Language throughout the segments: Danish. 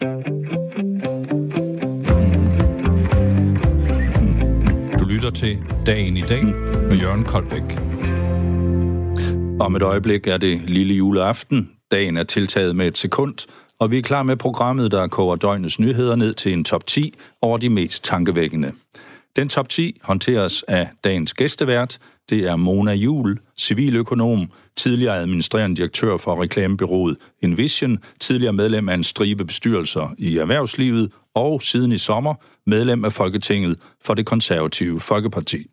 Du lytter til Dagen i dag med Jørgen Koldbæk. Om et øjeblik er det lille juleaften. Dagen er tiltaget med et sekund, og vi er klar med programmet, der koger døgnets nyheder ned til en top 10 over de mest tankevækkende. Den top 10 håndteres af dagens gæstevært. Det er Mona Jul, civiløkonom, tidligere administrerende direktør for reklamebyrået Envision, tidligere medlem af en stribe bestyrelser i erhvervslivet og siden i sommer medlem af Folketinget for det konservative Folkeparti.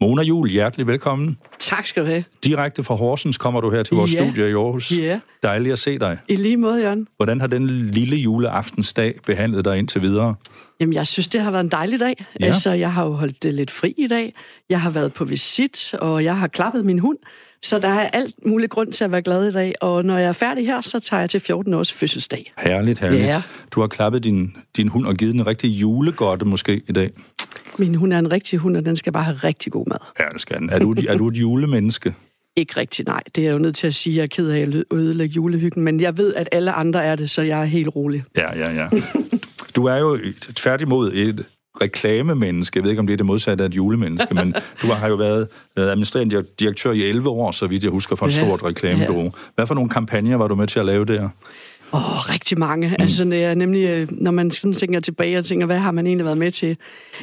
Mona Jul, hjertelig velkommen. Tak skal du have. Direkte fra Horsens kommer du her til vores Ja. studie i Aarhus. Ja. Dejligt at se dig. I lige måde, Jørgen. Hvordan har den lille juleaftensdag behandlet dig indtil videre? Jamen, jeg synes, det har været en dejlig dag. Ja. Altså, jeg har jo holdt det lidt fri i dag. Jeg har været på visit, og jeg har klappet min hund. Så der er alt mulig grund til at være glad i dag. Og når jeg er færdig her, så tager jeg til 14 års fødselsdag. Herligt, herligt. Ja. Du har klappet din, din hund og givet den en rigtig julegodte måske i dag. Min hund er en rigtig hund, og den skal bare have rigtig god mad. Ja, det skal den. Er du, er du et julemenneske? Ikke rigtig, nej. Det er jeg jo nødt til at sige, jeg er ked af at ødelægge julehyggen. Men jeg ved, at alle andre er det, så jeg er helt rolig. Ja, ja, ja. Du er jo tværtimod et reklamemenneske. Jeg ved ikke, om det er det modsatte af et julemenneske, men du har jo været været administrerende direktør i 11 år, så vidt jeg husker, for et Ja. stort reklamebureau. Hvad for nogle kampagner var du med til at lave der? Åh, oh, rigtig mange. Mm. Altså, det er nemlig, øh, når man sådan tænker tilbage og tænker, hvad har man egentlig været med til?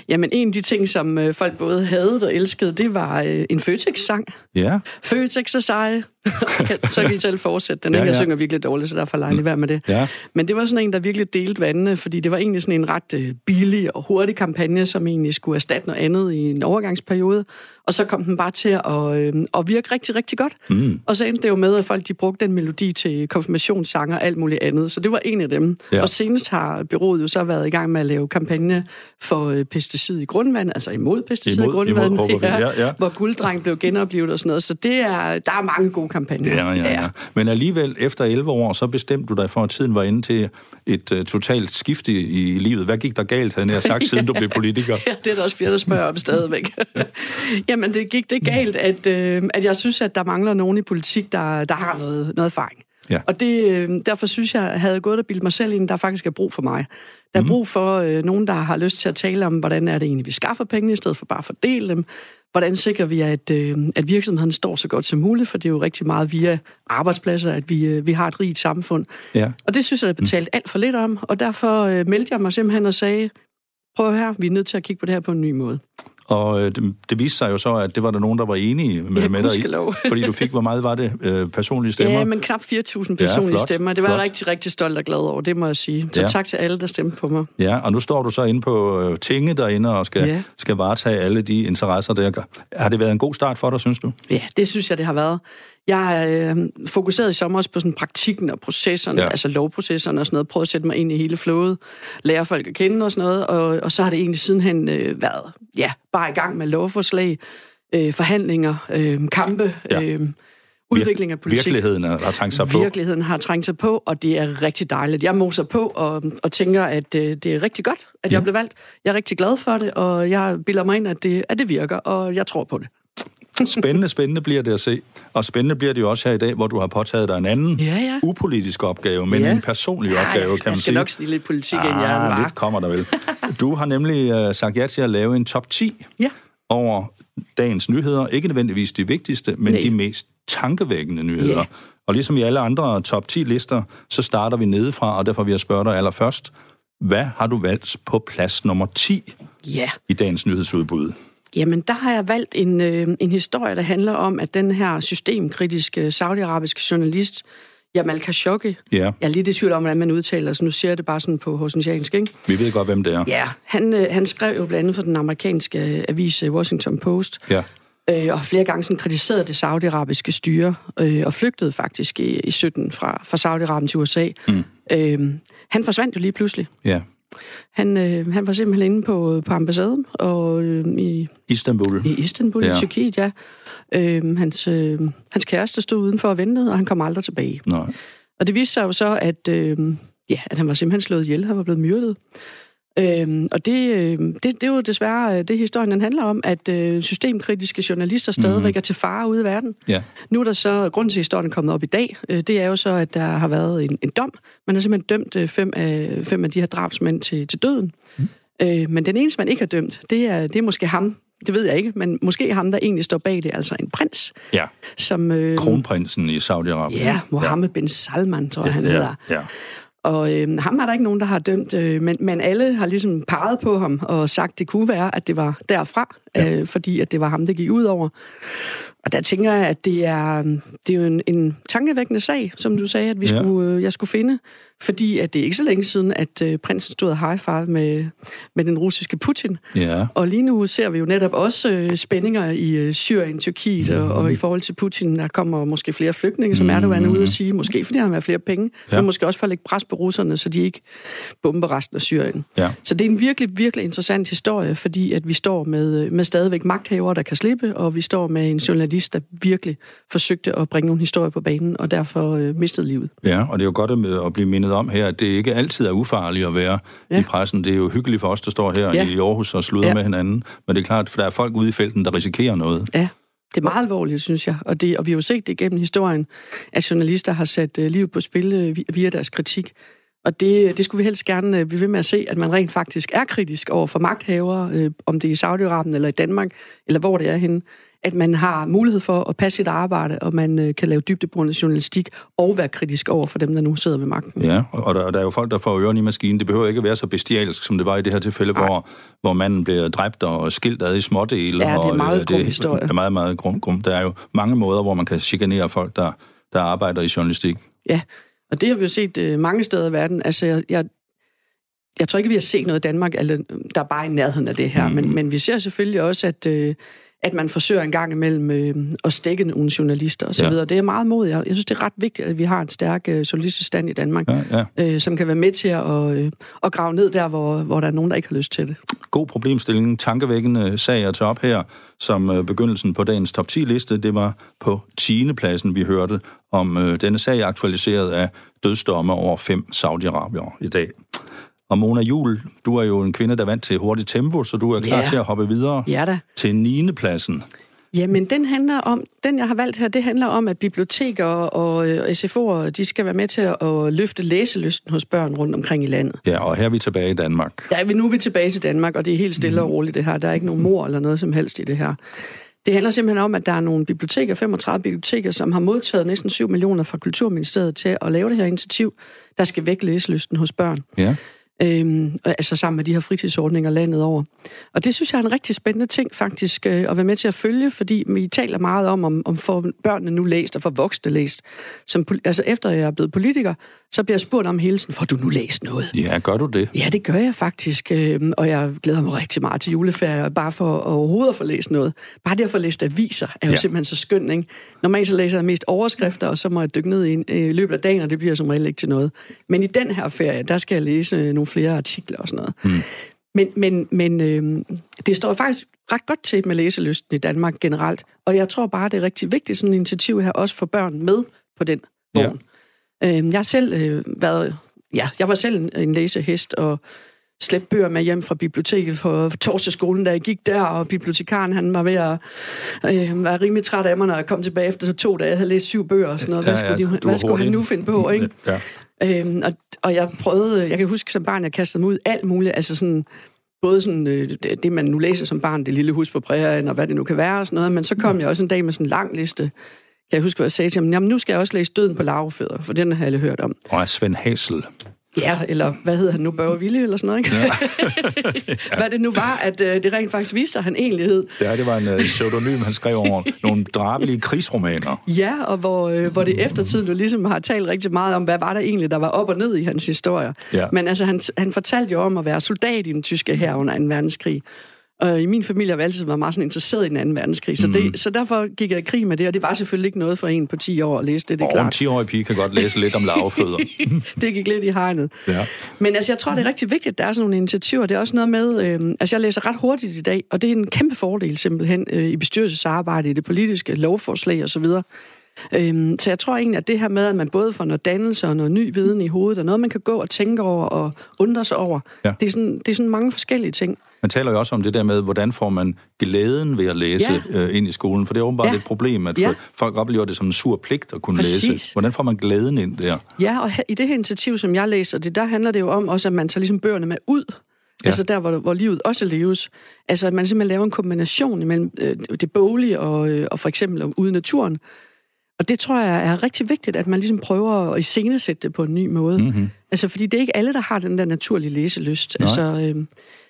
Jamen, en af de ting, som øh, folk både havde og elskede, det var øh, en Føtex-sang. Ja, Føtex er seje. så kan I selv fortsætte den. Ja, Ja, Jeg ja. synger virkelig dårligt, så derfor er lejligt være med det. ja. Men det var sådan en, der virkelig delte vandene, fordi det var egentlig sådan en ret øh, billig og hurtig kampagne, som egentlig skulle erstatte noget andet i en overgangsperiode. Og så kom den bare til at, øh, at virke rigtig, rigtig godt. Mm. Og så endte det jo med, at folk de brugte den melodi til konfirmationssanger og alt muligt andet. Så det var en af dem. Ja. Ja. Og senest har byrådet jo så været i gang med at lave kampagne for øh, pesticid i grundvand, altså imod pesticid Imod- i grundvand. imod vi. Ja, ja. Hvor gulddreng blev genoplevet og sådan noget. Så det er, der er mange gode kampagner. Ja, ja, ja. Men alligevel, efter 11 år, så bestemte du dig for, at tiden var inde til et uh, totalt skifte i, livet. Hvad gik der galt, havde jeg sagt, siden du blev politiker? Ja, det er der også flere, der spørger om stadigvæk. Jamen, det gik det galt, at, øh, at jeg synes, at der mangler nogen i politik, der, der har noget, noget erfaring. Ja. Og det, øh, derfor synes jeg, jeg havde gået og bildt mig selv ind, der faktisk er brug for mig. Der er brug for øh, nogen, der har lyst til at tale om, hvordan er det egentlig, vi skaffer penge, i stedet for bare at fordele dem. Hvordan sikrer vi, at, øh, at virksomheden står så godt som muligt, for det er jo rigtig meget via arbejdspladser, at vi, øh, vi har et rigt samfund. Ja. Og det synes jeg, der er betalt alt for lidt om, og derfor øh, meldte jeg mig simpelthen og sagde, prøv her, vi er nødt til at kigge på det her på en ny måde. Og øh, det, det viste sig jo så, at det var der nogen, der var enige med, Ja, med dig i. Fordi du fik, hvor meget var det, øh, personlige stemmer? Ja, men knap 4.000 personlige flot, stemmer. Det var jeg flot. rigtig, rigtig stolt og glad over, det må jeg sige. Så Ja. ja. tak til alle, der stemte på mig. Ja, og nu står du så inde på øh, tinge derinde og skal, Ja. skal varetage alle de interesser der. Har det været en god start for dig, synes du? Ja, det synes jeg, det har været. Jeg har øh, fokuseret i sommer også på sådan praktikken og processerne, Ja. altså lovprocesserne og sådan noget, prøvet at sætte mig ind i hele flowet, lære folk at kende og sådan noget, og, og så har det egentlig sidenhen øh, været, ja, bare i gang med lovforslag, øh, forhandlinger, øh, kampe, Ja. øh, udvikling af politik. Virkeligheden har trængt sig på. Virkeligheden har trængt sig på, og det er rigtig dejligt. Jeg moser på og, og tænker, at øh, det er rigtig godt, at jeg Ja. blev valgt. Jeg er rigtig glad for det, og jeg bilder mig ind, at det, at det virker, og jeg tror på det. Spændende, spændende bliver det at se. Og spændende bliver det jo også her i dag, hvor du har påtaget dig en anden Ja, ja. upolitisk opgave, men Ja. en personlig opgave, jeg, kan jeg man skal sige. nok snige lidt politik ind, jeg ah, var. lidt kommer der vel. Du har nemlig uh, sagt ja til at lave en top 10 Ja. over dagens nyheder. Ikke nødvendigvis de vigtigste, men Nej. de mest tankevækkende nyheder. Ja. Og ligesom i alle andre top 10 lister, så starter vi nedefra, og derfor vil jeg spørge dig allerførst. Hvad har du valgt på plads nummer 10 Ja, i dagens nyhedsudbud? Jamen der har jeg valgt en, øh, en historie, der handler om, at den her systemkritiske saudiarabiske journalist, Jamal Khashoggi, Ja, jeg er lidt i tvivl om, hvordan man udtaler, så nu siger jeg det bare sådan på hosniansk, ikke? vi ved godt, hvem det er. Ja, han, øh, han skrev jo blandt andet for den amerikanske avis Washington Post, Ja. øh, og flere gange sådan kritiseret det saudiarabiske styre, øh, og flygtede faktisk i, i 17 fra, fra Saudi-Arabien til USA. Mm. Øh, han forsvandt jo lige pludselig. ja. Han, øh, han var simpelthen inde på, på ambassaden og øh, i, Istanbul. i Istanbul, Ja. ja. i Tyrkiet, ja. Øh, hans, øh, hans kæreste stod udenfor og ventede, og han kom aldrig tilbage. Nej. Og det viste sig jo så, at, øh, ja, at han var simpelthen slået ihjel, han var blevet myrdet. Øhm, og det, øh, det, det er jo desværre det, historien den handler om, at øh, systemkritiske journalister stadigvæk mm. er til fare ude i verden. Ja. Nu er der så, grunden til, historien kommet op i dag, øh, det er jo så, at der har været en, en dom. Man har simpelthen dømt øh, fem, af, fem af de her drabsmænd til, til døden. Mm. Øh, men den eneste, man ikke har dømt, det er, det er måske ham, det ved jeg ikke, men måske ham, der egentlig står bag det, altså en prins. Ja, som, øh, kronprinsen i Saudi-Arabien. Ja, Mohammed ja. bin Salman, tror jeg, han ja, hedder. Ja. Og øh, ham er der ikke nogen, der har dømt, øh, men, men alle har ligesom peget på ham og sagt, det kunne være, at det var derfra, ja. øh, fordi at det var ham, der gik ud over. Og der tænker jeg, at det er, det er jo en, en tankevækkende sag, som du sagde, at vi ja. skulle, øh, jeg skulle finde. Fordi at det er ikke så længe siden, at øh, prinsen stod high five med, med den russiske Putin. Ja. Og lige nu ser vi jo netop også øh, spændinger i øh, Syrien, Tyrkiet, mm. og, og i forhold til Putin, der kommer måske flere flygtninge, som mm. Erdogan er ude at sige, måske fordi han har flere penge, ja. men måske også for at lægge pres på russerne, så de ikke bomber resten af Syrien. Ja. Så det er en virkelig, virkelig interessant historie, fordi at vi står med, øh, med stadigvæk magthavere, der kan slippe, og vi står med en journalist, der virkelig forsøgte at bringe nogle historier på banen, og derfor øh, mistede livet. Ja, og det er jo godt at blive mindet om her, at det ikke altid er ufarligt at være ja. i pressen. Det er jo hyggeligt for os, der står her ja. i Aarhus og slutter ja. med hinanden. Men det er klart, for der er folk ude i felten, der risikerer noget. Ja. Det er meget alvorligt, synes jeg. Og, det, og vi har jo set det gennem historien, at journalister har sat uh, livet på spil uh, via deres kritik. Og det, det skulle vi helst gerne uh, blive ved med at se, at man rent faktisk er kritisk over for magthavere, uh, om det er i Saudi-Arabien eller i Danmark, eller hvor det er henne at man har mulighed for at passe sit arbejde, og man øh, kan lave dybdebrundet journalistik og være kritisk over for dem, der nu sidder ved magten. Ja, og der, der er jo folk, der får ørerne i maskinen. Det behøver ikke at være så bestialsk, som det var i det her tilfælde, hvor, hvor manden bliver dræbt og skilt ad i smådele. Ja, det er meget og, grum historie. Det er meget, meget grum, grum. Der er jo mange måder, hvor man kan chikanere folk, der, der arbejder i journalistik. Ja, og det har vi jo set øh, mange steder i verden. Altså, jeg, jeg, jeg tror ikke, vi har set noget i Danmark, eller, der er bare i nærheden af det her, mm. men, men vi ser selvfølgelig også, at... Øh, at man forsøger en gang imellem øh, at stikke nogle journalister osv. Ja. Det er meget modigt. Jeg synes, det er ret vigtigt, at vi har en stærk øh, journalistisk stand i Danmark, ja, ja. Øh, som kan være med til at, øh, at grave ned der, hvor, hvor der er nogen, der ikke har lyst til det. God problemstilling. Tankevækkende sag at tage op her, som øh, begyndelsen på dagens top 10-liste. Det var på 10. pladsen, vi hørte om øh, denne sag aktualiseret af dødsdomme over fem Saudi-Arabier i dag. Og Mona Jul, du er jo en kvinde, der vant til hurtigt tempo, så du er klar ja. til at hoppe videre ja da. til 9. pladsen. Jamen, den handler om, den jeg har valgt her, det handler om, at biblioteker og, og SFO'er, de skal være med til at, at løfte læselysten hos børn rundt omkring i landet. Ja, og her er vi tilbage i Danmark. Er vi nu er vi tilbage til Danmark, og det er helt stille og roligt det her. Der er ikke nogen mor eller noget som helst i det her. Det handler simpelthen om, at der er nogle biblioteker, 35 biblioteker, som har modtaget næsten 7 millioner fra Kulturministeriet til at lave det her initiativ, der skal vække læselysten hos børn. Ja. Øhm, øh, altså sammen med de her fritidsordninger landet over. Og det synes jeg er en rigtig spændende ting faktisk øh, at være med til at følge, fordi vi taler meget om, om, om får børnene nu læst og får voksne læst. Som, altså efter jeg er blevet politiker, så bliver jeg spurgt om hele tiden, får du nu læst noget? Ja, gør du det? Ja, det gør jeg faktisk, øh, og jeg glæder mig rigtig meget til juleferie, bare for at overhovedet at få læst noget. Bare det at få læst aviser er jo ja. simpelthen så skønt, ikke? Normalt så læser jeg mest overskrifter, og så må jeg dykke ned i, øh, i løbet af dagen, og det bliver som regel ikke til noget. Men i den her ferie, der skal jeg læse øh, nogle flere artikler og sådan noget. Mm. Men, men, men øh, det står faktisk ret godt til med læselysten i Danmark generelt, og jeg tror bare, det er rigtig vigtigt, sådan et initiativ her, også for børn med på den vogn. Ja. Øh, jeg har selv øh, været, ja, jeg var selv en, en læsehest, og slæbte bøger med hjem fra biblioteket for, for torsdagsskolen, da jeg gik der, og bibliotekaren han var ved at øh, være rimelig træt af mig, når jeg kom tilbage efter to dage. Jeg havde læst syv bøger og sådan noget. Hvad skulle, ja, ja, de, hvad skulle han nu finde på, ikke? Ja. Øhm, og, og jeg prøvede, jeg kan huske som barn, jeg kastede mig ud alt muligt, altså sådan, både sådan, øh, det, det, man nu læser som barn, det lille hus på prærien, og hvad det nu kan være og sådan noget, men så kom jeg også en dag med sådan en lang liste, kan jeg huske, hvad jeg sagde til ham, jamen nu skal jeg også læse Døden på lavefødder, for den har jeg hørt om. Og Svend Hasel. Ja, eller hvad hedder han nu, Børge Ville eller sådan noget, ikke? Ja. hvad det nu var, at øh, det rent faktisk viste sig, han egentlig hed. Ja, det var en øh, pseudonym, han skrev over nogle drabelige krigsromaner. Ja, og hvor, øh, hvor det eftertid du ligesom har talt rigtig meget om, hvad var der egentlig, der var op og ned i hans historie. Ja. Men altså, han, han fortalte jo om at være soldat i den tyske her under 2. verdenskrig. Og i min familie har vi altid været meget sådan interesseret i den 2. verdenskrig, så, det, mm. så derfor gik jeg i krig med det, og det var selvfølgelig ikke noget for en på 10 år at læse det, det er og klart. en 10-årig pige kan godt læse lidt om lavefødder. det gik lidt i hegnet. Ja. Men altså, jeg tror, det er rigtig vigtigt, at der er sådan nogle initiativer. Det er også noget med, øh, altså jeg læser ret hurtigt i dag, og det er en kæmpe fordel simpelthen øh, i bestyrelsesarbejde, i det politiske lovforslag osv., Øhm, så jeg tror egentlig, at det her med, at man både får noget dannelse og noget ny viden i hovedet, og noget, man kan gå og tænke over og undre sig over, ja. det, er sådan, det er sådan mange forskellige ting. Man taler jo også om det der med, hvordan får man glæden ved at læse ja. øh, ind i skolen, for det er åbenbart ja. et problem, at ja. folk oplever det som en sur pligt at kunne Præcis. læse. Hvordan får man glæden ind der? Ja, og i det her initiativ, som jeg læser, det, der handler det jo om også, at man tager ligesom bøgerne med ud Ja. Altså der, hvor, hvor livet også leves. Altså at man simpelthen laver en kombination mellem øh, det boglige og, øh, og for eksempel ude i naturen. Og det tror jeg er rigtig vigtigt, at man ligesom prøver at iscenesætte det på en ny måde. Mm-hmm. Altså fordi det er ikke alle, der har den der naturlige læselyst. Nej. Altså, øh,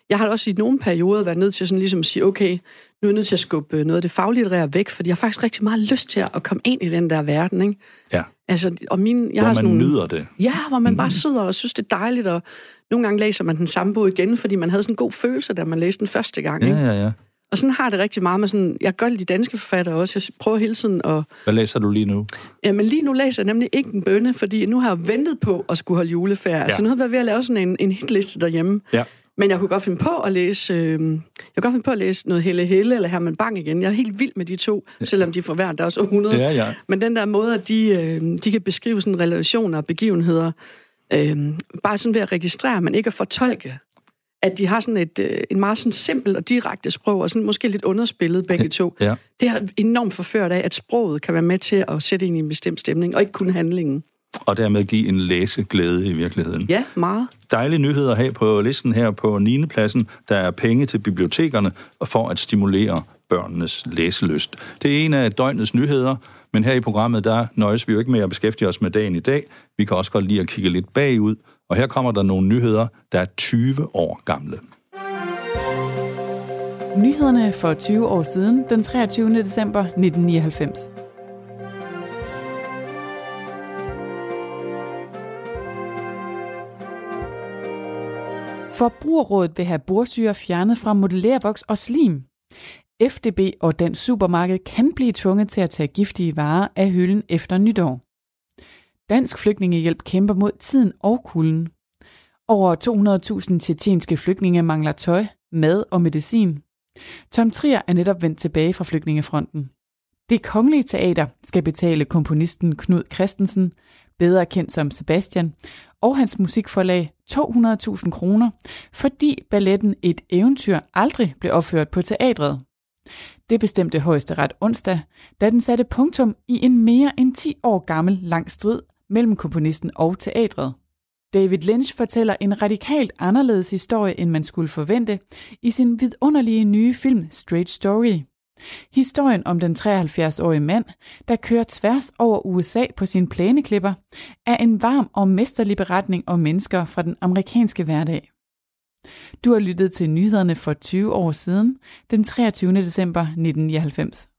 jeg har også i nogle perioder været nødt til sådan ligesom at sige, okay, nu er jeg nødt til at skubbe noget af det faglitterære væk, fordi jeg har faktisk rigtig meget lyst til at komme ind i den der verden, ikke? Ja. Altså, og min, jeg hvor har sådan man nogle, nyder det. Ja, hvor man mm. bare sidder og synes, det er dejligt, og nogle gange læser man den samme bog igen, fordi man havde sådan en god følelse, da man læste den første gang. Ikke? Ja, ja, ja. Og sådan har det rigtig meget med sådan, jeg gør de danske forfattere også, jeg prøver hele tiden at... Hvad læser du lige nu? Jamen lige nu læser jeg nemlig ikke en bønne, fordi nu har jeg ventet på at skulle holde juleferie. Ja. Altså nu har jeg været ved at lave sådan en, en hitliste derhjemme. Ja. Men jeg kunne godt finde på at læse, øh, jeg kunne godt finde på at læse noget Helle Helle eller Herman Bang igen. Jeg er helt vild med de to, selvom de får hver deres 100. Ja, ja. Men den der måde, at de, øh, de kan beskrive sådan relationer og begivenheder, øh, bare sådan ved at registrere, men ikke at fortolke. At de har sådan et øh, en meget sådan simpelt og direkte sprog, og sådan måske lidt underspillet begge to. Ja. Det er enormt forført af, at sproget kan være med til at sætte ind i en bestemt stemning, og ikke kun handlingen. Og dermed give en læseglæde i virkeligheden. Ja, meget. Dejlige nyheder at have på listen her på 9. pladsen. Der er penge til bibliotekerne for at stimulere børnenes læselyst. Det er en af døgnets nyheder, men her i programmet, der nøjes vi jo ikke med at beskæftige os med dagen i dag. Vi kan også godt lide at kigge lidt bagud, og her kommer der nogle nyheder, der er 20 år gamle. Nyhederne for 20 år siden, den 23. december 1999. Forbrugerrådet vil have borsyre fjernet fra modellervoks og slim. FDB og den supermarked kan blive tvunget til at tage giftige varer af hylden efter nytår. Dansk Flygtningehjælp kæmper mod tiden og kulden. Over 200.000 tjetjenske flygtninge mangler tøj, mad og medicin. Tom Trier er netop vendt tilbage fra flygtningefronten. Det kongelige teater skal betale komponisten Knud Christensen, bedre kendt som Sebastian, og hans musikforlag 200.000 kroner, fordi balletten Et eventyr aldrig blev opført på teatret. Det bestemte højesteret onsdag, da den satte punktum i en mere end 10 år gammel lang strid mellem komponisten og teatret. David Lynch fortæller en radikalt anderledes historie, end man skulle forvente, i sin vidunderlige nye film Straight Story. Historien om den 73-årige mand, der kører tværs over USA på sin plæneklipper, er en varm og mesterlig beretning om mennesker fra den amerikanske hverdag. Du har lyttet til nyhederne for 20 år siden, den 23. december 1999.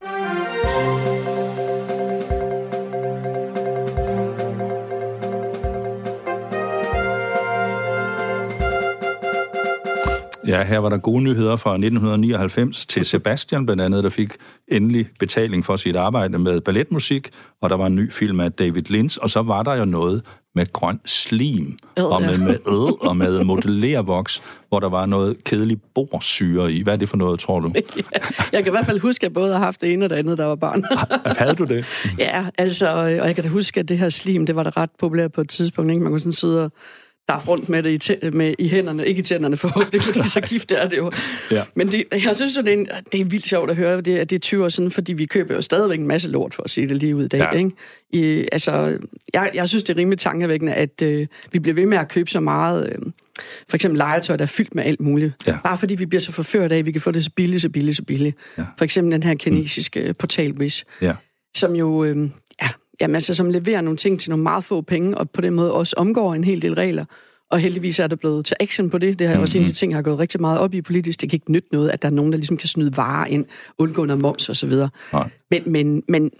Ja, her var der gode nyheder fra 1999 til Sebastian blandt andet, der fik endelig betaling for sit arbejde med balletmusik, og der var en ny film af David Lynch, og så var der jo noget med grøn slim, øh, og med, med øl, og med modellervoks, hvor der var noget kedelig borsyre i. Hvad er det for noget, tror du? ja, jeg kan i hvert fald huske, at jeg både har haft det ene og det andet, der var barn. Havde du det? Ja, altså, og jeg kan da huske, at det her slim, det var da ret populært på et tidspunkt. Ikke? Man kunne sådan sidde og der rundt med det i, med, i hænderne, ikke i tænderne forhåbentlig, fordi så gift er det jo. Ja. Men det, jeg synes jo, det er, en, det er vildt sjovt at høre, det, at det er 20 år siden, fordi vi køber jo stadigvæk en masse lort, for at sige det lige ud i dag. Ja. Ikke? I, altså, jeg, jeg synes, det er rimelig tankevækkende, at øh, vi bliver ved med at købe så meget... Øh, for eksempel legetøj, der er fyldt med alt muligt. Ja. Bare fordi vi bliver så forført af, at vi kan få det så billigt, så billigt, så billigt. Ja. For eksempel den her kinesiske mm. portal Wish, ja. som jo øh, jamen, altså, som leverer nogle ting til nogle meget få penge, og på den måde også omgår en hel del regler. Og heldigvis er der blevet til action på det. Det er mm-hmm. også en af de ting, jeg har gået rigtig meget op i politisk. Det kan ikke nytte noget, at der er nogen, der ligesom kan snyde varer ind, undgå noget moms og så videre. Men, men, men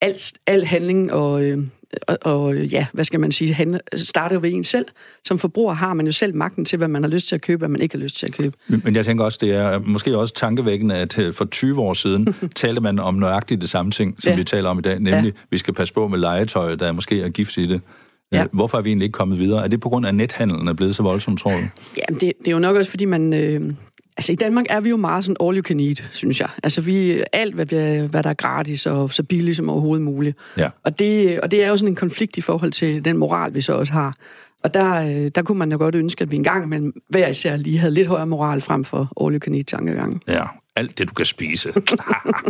alt, al handling og, øh, og, og ja, hvad skal man sige, handle, starter jo ved en selv. Som forbruger har man jo selv magten til, hvad man har lyst til at købe, hvad man ikke har lyst til at købe. Men, jeg tænker også, det er måske også tankevækkende, at øh, for 20 år siden talte man om nøjagtigt det samme ting, som ja. vi taler om i dag, nemlig, ja. vi skal passe på med legetøj, der måske er gift i det. Ja. Hvorfor er vi egentlig ikke kommet videre? Er det på grund af, at nethandlen er blevet så voldsom, tror du? Jamen, det, det er jo nok også, fordi man... Øh, Altså i Danmark er vi jo meget sådan all you can eat, synes jeg. Altså vi, alt, hvad, hvad der er gratis og så billigt som overhovedet muligt. Ja. Og, det, og det er jo sådan en konflikt i forhold til den moral, vi så også har. Og der, øh, der kunne man jo godt ønske, at vi engang men hver især lige havde lidt højere moral frem for all you can eat tankegang. Ja, alt det du kan spise.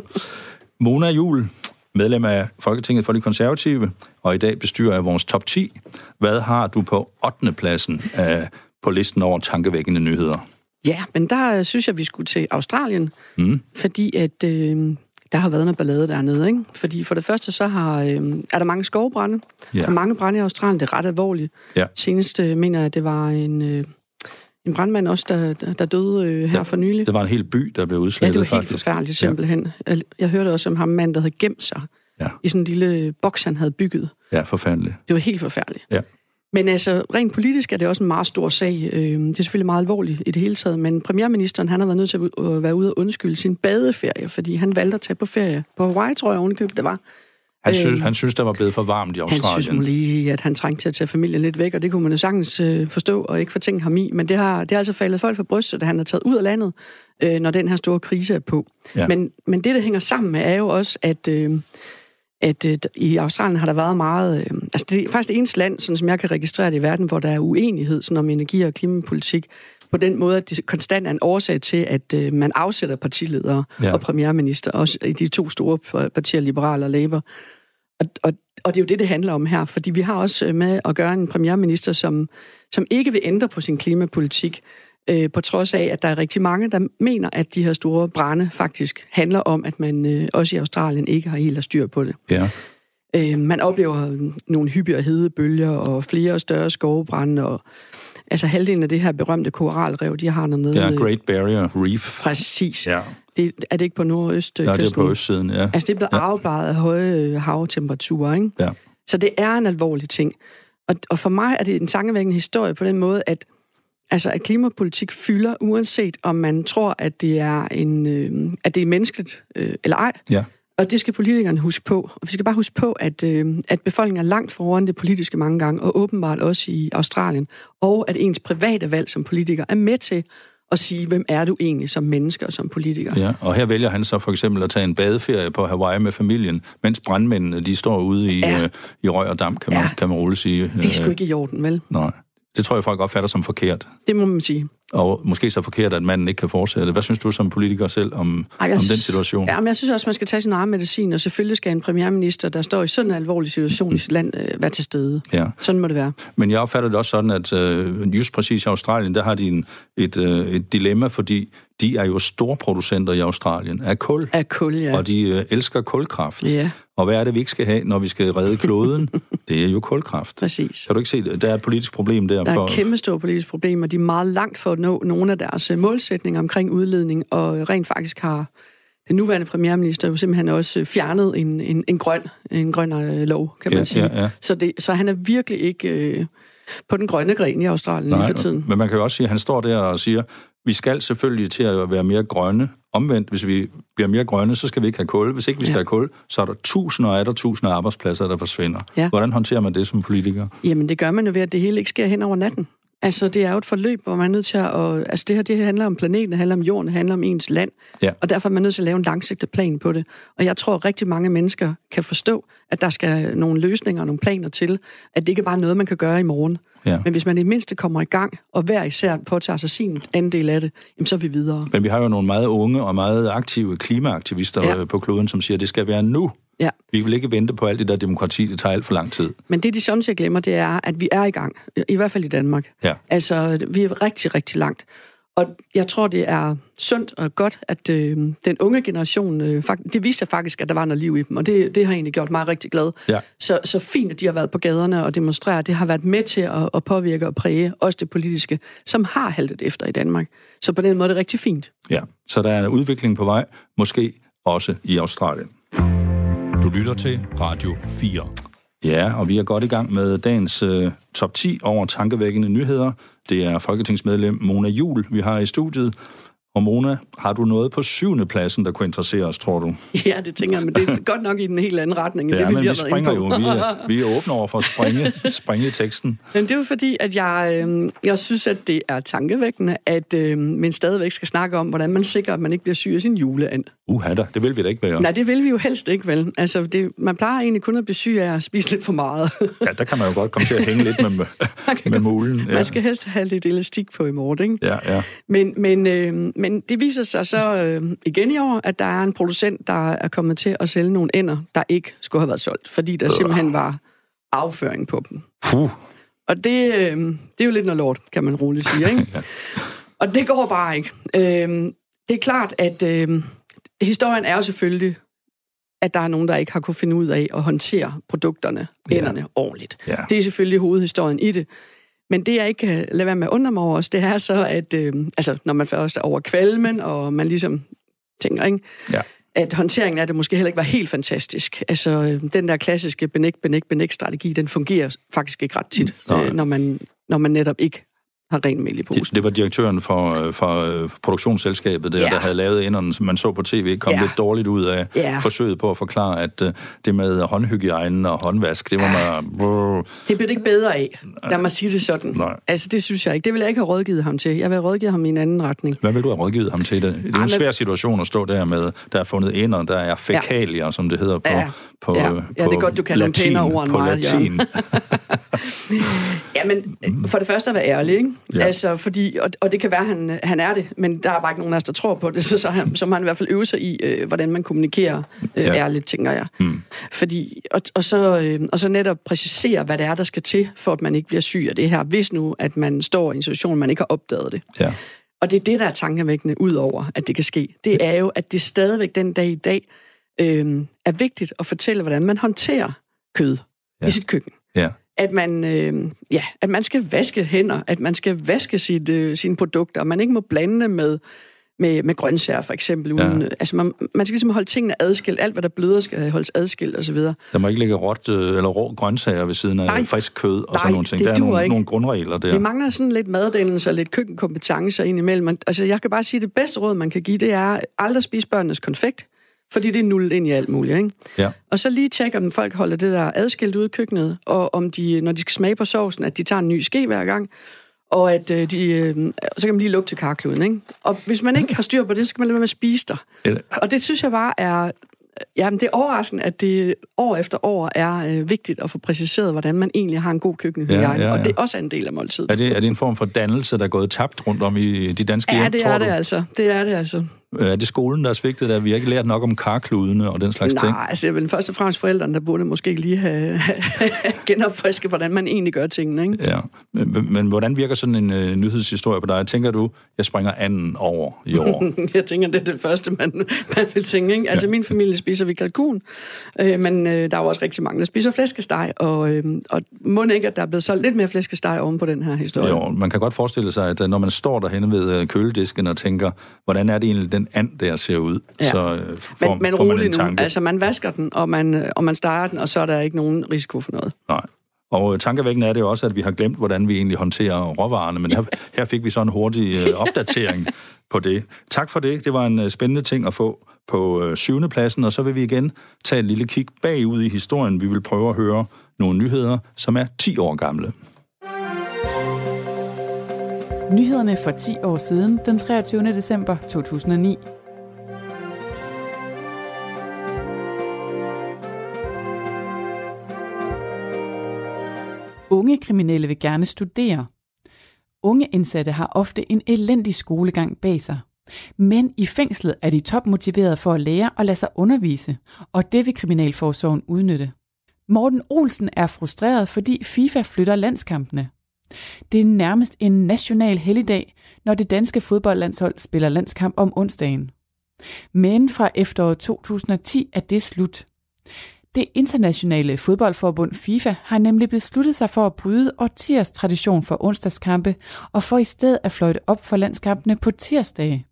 Mona Jul, medlem af Folketinget for de Konservative, og i dag bestyrer af vores top 10. Hvad har du på 8. pladsen af, på listen over tankevækkende nyheder? Ja, men der øh, synes jeg, vi skulle til Australien, mm. fordi at øh, der har været noget ballade dernede. Ikke? Fordi for det første, så har, øh, er der mange skovbrænde. Ja. Der er mange brænde i Australien. Det er ret alvorligt. Ja. Senest øh, mener jeg, at det var en... Øh, en brandmand også, der, der døde øh, her Ja, for nylig. Det var en hel by, der blev Ja, udslettet, det var helt faktisk. forfærdeligt simpelthen. Jeg, jeg hørte også om ham mand, der havde gemt sig Ja. i sådan en lille boks, han havde bygget. Ja, forfærdeligt. Det var helt forfærdeligt. Ja. Men altså, rent politisk er det også en meget stor sag. Øh, Det er selvfølgelig meget alvorligt i det hele taget, men premierministeren han har været nødt til at være ude og undskylde sin badeferie, fordi han valgte at tage på ferie på Hawaii, tror jeg ovenikøbet det var. Han, synes, Øh, han synes, der var blevet for varmt i Han synes Australien. lige, at han trængte til at tage familien lidt væk, og det kunne man jo sagtens øh, forstå og ikke fortænke ham i. Men det har, det har altså faldet folk for brystet, at han er taget ud af landet, øh, når den her store krise er på. Ja. Men, men det, der hænger sammen med, er jo også, at, øh, at øh, i Australien har der været meget... Øh, altså det er faktisk det eneste land, sådan som jeg kan registrere det i verden, hvor der er uenighed sådan om energi- og klimapolitik, på den måde, at det konstant er en årsag til, at øh, man afsætter partiledere Ja. og premierminister, også i de to store partier, Liberal og Labour. Og, og, og det er jo det, det handler om her, fordi vi har også øh, med at gøre en premierminister, som, som ikke vil ændre på sin klimapolitik, øh, på trods af, at der er rigtig mange, der mener, at de her store brænde faktisk handler om, at man øh, også i Australien ikke har helt styr på det. Ja. Øh, man oplever nogle hyppigere hedebølger og flere og større skovebrænde, og altså halvdelen af det her berømte koralrev, de har dernede. ja, Great Barrier Reef. Præcis. Ja, Det, er det ikke på nordøstkysten? ja det er på østsiden, ja. Altså, det er blevet Ja. afbaret af høje øh, havtemperaturer, ikke? Ja. Så det er en alvorlig ting. Og, og for mig er det en tankevækkende historie på den måde, at, altså, at klimapolitik fylder, uanset om man tror, at det er, en, øh, at det er menneskeligt øh, eller ej. Ja. Og det skal politikerne huske på. Og vi skal bare huske på, at, øh, at befolkningen er langt foran det politiske mange gange, og åbenbart også i Australien. Og at ens private valg som politiker er med til at sige, hvem er du egentlig som menneske og som politiker. Ja, og her vælger han så for eksempel at tage en badeferie på Hawaii med familien, mens brandmændene de står ude i, Ja. øh, i røg og damp, kan man, Ja. kan man roligt sige. Det er sgu ikke i orden, vel? Nej, det tror jeg folk opfatter som forkert. Det må man sige. Og måske så forkert, at manden ikke kan fortsætte. Hvad synes du som politiker selv om, Ej, om den synes- situation? Ja, men jeg synes også, man skal tage sin egen medicin, og selvfølgelig skal en premierminister, der står i sådan en alvorlig situation i sit land, øh, være til stede. Ja. Sådan må det være. Men jeg opfatter det også sådan, at øh, just præcis i Australien, der har de en, et, øh, et dilemma, fordi de er jo store producenter i Australien af kul, Af kul, ja. og de øh, elsker kulkraft. Ja, Og hvad er det, vi ikke skal have, når vi skal redde kloden? det er jo kulkraft. præcis. Kan du ikke se, det? der er et politisk problem der? Der er et kæmpe stort politisk problem, og de er meget langt for at nå nogle af deres øh, målsætninger omkring udledning, og rent faktisk har den nuværende premierminister jo simpelthen også øh, fjernet en, en, en grøn, en grøn øh, lov, kan man Ja, sige. ja, ja. Så, det, så han er virkelig ikke øh, på den grønne gren i Australien lige for tiden. men man kan jo også sige, at han står der og siger, vi skal selvfølgelig til at være mere grønne. Omvendt, hvis vi bliver mere grønne, så skal vi ikke have kul. Hvis ikke vi skal Ja. have kul, så er der tusinder og der tusinder af arbejdspladser, der forsvinder. Ja. Hvordan håndterer man det som politiker? Jamen, det gør man jo ved, at det hele ikke sker hen over natten. Altså, det er jo et forløb, hvor man er nødt til at... Og, altså, det her det handler om planeten, det handler om jorden, det handler om ens land. Ja. Og derfor er man nødt til at lave en langsigtet plan på det. Og jeg tror, at rigtig mange mennesker kan forstå, at der skal nogle løsninger og nogle planer til. At det ikke bare er noget, man kan gøre i morgen. Ja. Men hvis man i det mindste kommer i gang, og hver især påtager sig sin andel af det, jamen, så er vi videre. Men vi har jo nogle meget unge og meget aktive klimaaktivister Ja. ja. på kloden, som siger, at det skal være nu. Ja. Vi vil ikke vente på alt det der demokrati, det tager alt for lang tid. Men det, de samtidig glemmer, det er, at vi er i gang. I hvert fald i Danmark. Ja. Altså, vi er rigtig, rigtig langt. Og jeg tror, det er sundt og godt, at øh, den unge generation, øh, fakt- det viser faktisk, at der var noget liv i dem, og det, det har egentlig gjort mig rigtig glad. Ja. Så, så fint, at de har været på gaderne og demonstreret. Det har været med til at, at påvirke og præge også det politiske, som har haltet efter i Danmark. Så på den måde er det rigtig fint. Ja, så der er en udvikling på vej, måske også i Australien. Du lytter til Radio 4. Ja, og vi er godt i gang med dagens øh, top 10 over tankevækkende nyheder. Det er folketingsmedlem Mona Jul, vi har i studiet. Og Mona, har du noget på syvende pladsen, der kunne interessere os, tror du? Ja, det tænker jeg, men det er godt nok i den helt anden retning. Ja, det, men vi vi springer jo. Vi er, vi er åbne over for at springe, springe teksten. Men det er jo fordi, at jeg, øh, jeg synes, at det er tankevækkende, at øh, man stadigvæk skal snakke om, hvordan man sikrer, at man ikke bliver syg af sin juleand. Uha da, det vil vi da ikke være. Nej, det vil vi jo helst ikke, vel? Altså, det, man plejer egentlig kun at blive syg af at spise lidt for meget. ja, der kan man jo godt komme til at hænge lidt med, med mulen. Ja. Man skal helst have lidt elastik på i morgen, ikke? Ja, ja. Men, men, øh, men det viser sig så øh, igen i år, at der er en producent, der er kommet til at sælge nogle ender, der ikke skulle have været solgt, fordi der øh. simpelthen var afføring på dem. Puh. Og det, øh, det er jo lidt noget lort, kan man roligt sige, ikke? ja. Og det går bare ikke. Øh, det er klart, at øh, historien er jo selvfølgelig, at der er nogen, der ikke har kunne finde ud af at håndtere produkterne, enderne, ja. ordentligt. Ja. Det er selvfølgelig hovedhistorien i det. Men det, jeg ikke kan lade være med at undre mig over også, det er så, at øh, altså, når man først er over kvalmen, og man ligesom tænker, ikke? Ja. at håndteringen af det måske heller ikke var helt fantastisk. Altså, øh, den der klassiske benægt, benægt, benægt strategi, den fungerer faktisk ikke ret tit, øh, når, man, når man netop ikke har ren mel i posen. Det, det var direktøren for, øh, for øh, produktionsselskabet der, ja. der havde lavet inderne, som man så på tv, kom ja. lidt dårligt ud af ja. forsøget på at forklare, at uh, det med håndhygiejne og håndvask, det var ja. man... Det blev det ikke bedre af, lad mig sige det sådan. Nej. Altså, det synes jeg ikke. Det vil jeg ikke have rådgivet ham til. Jeg vil have rådgivet ham i en anden retning. Hvad vil du have rådgivet ham til? Det, det er Ej, en svær situation at stå der med, der er fundet ender, der er fækalier, ja. som det hedder på, ja. På, ja. på ja, det er godt, du kan latin, nogle ord på meget, latin. ja, men for det første at være ærlig, ikke? Ja. Altså, fordi, og, og det kan være, han, han er det, men der er bare ikke nogen af os, der tror på det, så, så, han, så må han i hvert fald øve sig i, øh, hvordan man kommunikerer øh, ja. ærligt, tænker jeg. Mm. Fordi, og, og, så, øh, og så netop præcisere, hvad det er, der skal til, for at man ikke bliver syg af det her, hvis nu, at man står i en situation, man ikke har opdaget det. Ja. Og det er det, der er tankevækkende, ud over, at det kan ske. Det er jo, at det stadigvæk den dag i dag øh, er vigtigt at fortælle, hvordan man håndterer kød ja. i sit køkken. Ja at man, øh, ja, at man skal vaske hænder, at man skal vaske sit, øh, sine produkter, man ikke må blande med, med, med grøntsager for eksempel. Uden, Ja. Altså man, man skal ligesom holde tingene adskilt. Alt, hvad der bløder, skal holdes adskilt osv. Der må ikke ligge råt øh, eller rå grøntsager ved siden af Nej. frisk kød og Nej, sådan nogle ting. det Der er nogle, ikke. nogle grundregler der. Vi mangler sådan lidt maddannelse og lidt køkkenkompetencer indimellem. Altså, jeg kan bare sige, at det bedste råd, man kan give, det er aldrig spise børnenes konfekt, fordi det er nullet ind i alt muligt, ikke? Ja. Og så lige tjekke, om folk holder det der adskilt ude i køkkenet, og om de, når de skal smage på sovsen, at de tager en ny ske hver gang, og at øh, de, øh, så kan man lige lugte til karkluden, ikke? Og hvis man ikke har styr på det, så skal man lade være med at spise der. Eller- Og det synes jeg bare er... Jamen, det er overraskende, at det år efter år er øh, vigtigt at få præciseret, hvordan man egentlig har en god køkkenhygiejne, Ja, ja, ja. og det er også en del af måltidet. Er det, er det en form for dannelse, der er gået tabt rundt om i de danske Ja, hjem, det tror er du? det altså. Det er det altså. Er det skolen, der er svigtet der? Vi har ikke lært nok om karkludene og den slags ting. Nej, altså det er vel først og fremmest forældrene, der burde måske lige have, genopfriske, hvordan man egentlig gør tingene, ikke? Ja, men, men hvordan virker sådan en øh, nyhedshistorie på dig? Tænker du, jeg springer anden over i år? Jeg tænker, det er det første, man, man vil tænke. Ikke? Altså, min familie spiser vi kalkun, øh, men øh, der er jo også rigtig mange, der spiser flæskesteg, og, øh, og må ikke, at der er blevet solgt lidt mere flæskesteg oven på den her historie. jo, man kan godt forestille sig, at øh, når man står derhenne ved øh, køledisken og tænker, hvordan er det egentlig, den and der ser ud? Ja. Så øh, får, Men, men får man en nu. tanke. Altså, man vasker den, og man, og man steger den, og så er der ikke nogen risiko for noget. Nej. Og øh, tankevækkende er det jo også, at vi har glemt, hvordan vi egentlig håndterer råvarerne, men her, her fik vi så en hurtig øh, opdatering på det. Tak for det. Det var en øh, spændende ting at få på syvende pladsen, og så vil vi igen tage et lille kig bagud i historien. Vi vil prøve at høre nogle nyheder, som er 10 år gamle. Nyhederne for 10 år siden, den 23. december 2009. Unge kriminelle vil gerne studere. Unge indsatte har ofte en elendig skolegang bag sig. Men i fængslet er de topmotiverede for at lære og lade sig undervise, og det vil Kriminalforsorgen udnytte. Morten Olsen er frustreret, fordi FIFA flytter landskampene. Det er nærmest en national helligdag, når det danske fodboldlandshold spiller landskamp om onsdagen. Men fra efteråret 2010 er det slut. Det internationale fodboldforbund FIFA har nemlig besluttet sig for at bryde årtiers tradition for onsdagskampe og for i stedet at fløjte op for landskampene på tirsdage.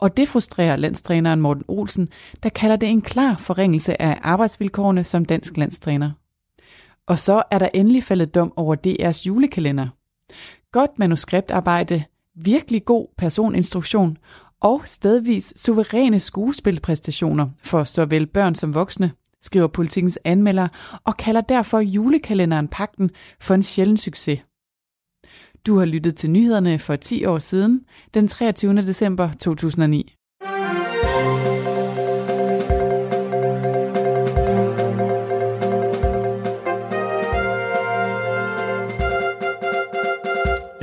Og det frustrerer landstræneren Morten Olsen, der kalder det en klar forringelse af arbejdsvilkårene som dansk landstræner. Og så er der endelig faldet dom over DR's julekalender. Godt manuskriptarbejde, virkelig god personinstruktion og stedvis suveræne skuespilpræstationer for såvel børn som voksne, skriver politikens anmelder, og kalder derfor julekalenderen Pakten for en sjælden succes. Du har lyttet til nyhederne for 10 år siden, den 23. december 2009.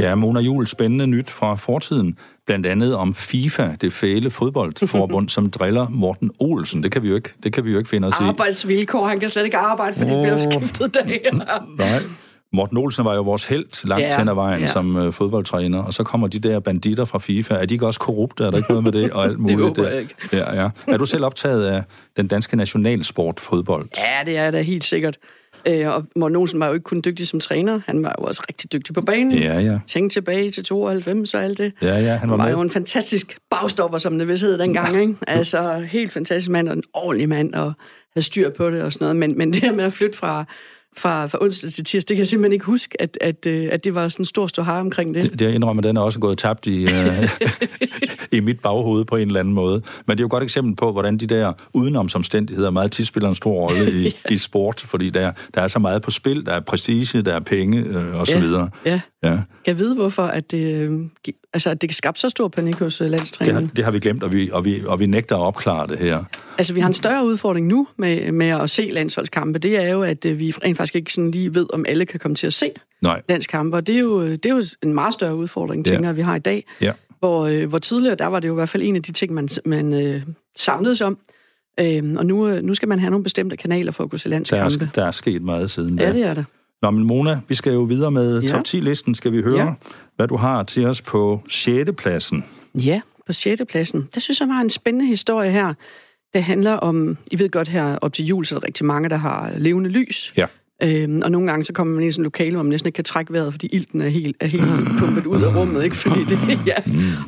Ja, Mona Jul, spændende nyt fra fortiden. Blandt andet om FIFA, det fæle fodboldforbund, som driller Morten Olsen. Det kan vi jo ikke, det kan vi jo ikke finde os i. Arbejdsvilkår, han kan slet ikke arbejde, fordi oh. det bliver skiftet dag. Nej. Morten Olsen var jo vores held langt ja, hen ad vejen som uh, fodboldtræner, og så kommer de der banditter fra FIFA. Er de ikke også korrupte? Er der ikke noget med det? Og alt muligt. det håber jeg ikke. Ja, ja. Er du selv optaget af den danske nationalsport fodbold? Ja, det er da helt sikkert. Øh, og Morten Olsen var jo ikke kun dygtig som træner, han var jo også rigtig dygtig på banen. Ja, ja. Tænk tilbage til 92 og alt det. Ja, ja, han var, han var med. jo en fantastisk bagstopper, som det vist hed dengang. Ikke? Altså, helt fantastisk mand og en ordentlig mand, og havde styr på det og sådan noget. Men, men det her med at flytte fra fra, fra onsdag til tirsdag. Det kan jeg simpelthen ikke huske, at, at, øh, at det var sådan en stor ståhar omkring det. Det, det jeg indrømmer, den er også gået tabt i, uh, i mit baghoved på en eller anden måde. Men det er jo et godt eksempel på, hvordan de der udenomsomstændigheder meget tit spiller en stor rolle i, ja. i sport, fordi der, der er så meget på spil, der er prestige, der er penge øh, og så ja, videre. Ja. ja. Kan jeg vide, hvorfor at det, øh, altså, at det kan skabe så stor panik hos landstræneren? Det har, det har vi glemt, og vi, og, vi, og vi nægter at opklare det her. Altså, vi har en større udfordring nu med, med at se landsholdskampe. Det er jo, at vi rent faktisk ikke sådan lige ved, om alle kan komme til at se Nej. landskampe. Og det er, jo, det er jo en meget større udfordring, tænker jeg, vi har i dag. Ja. Hvor, øh, hvor tidligere, der var det jo i hvert fald en af de ting, man, man øh, samledes om. Øhm, og nu, nu skal man have nogle bestemte kanaler for at kunne se landskampe. Der er, der er sket meget siden da. Ja, det er der. Nå, men Mona, vi skal jo videre med ja. top 10-listen. Skal vi høre, ja. hvad du har til os på 6. pladsen? Ja, på 6. pladsen. Det synes jeg var en spændende historie her. Det handler om, I ved godt her op til jul, så er der rigtig mange, der har levende lys. Ja. Øhm, og nogle gange så kommer man i sådan en lokale, hvor man næsten ikke kan trække vejret, fordi ilten er helt, er helt pumpet ud af rummet, ikke? Fordi det, ja.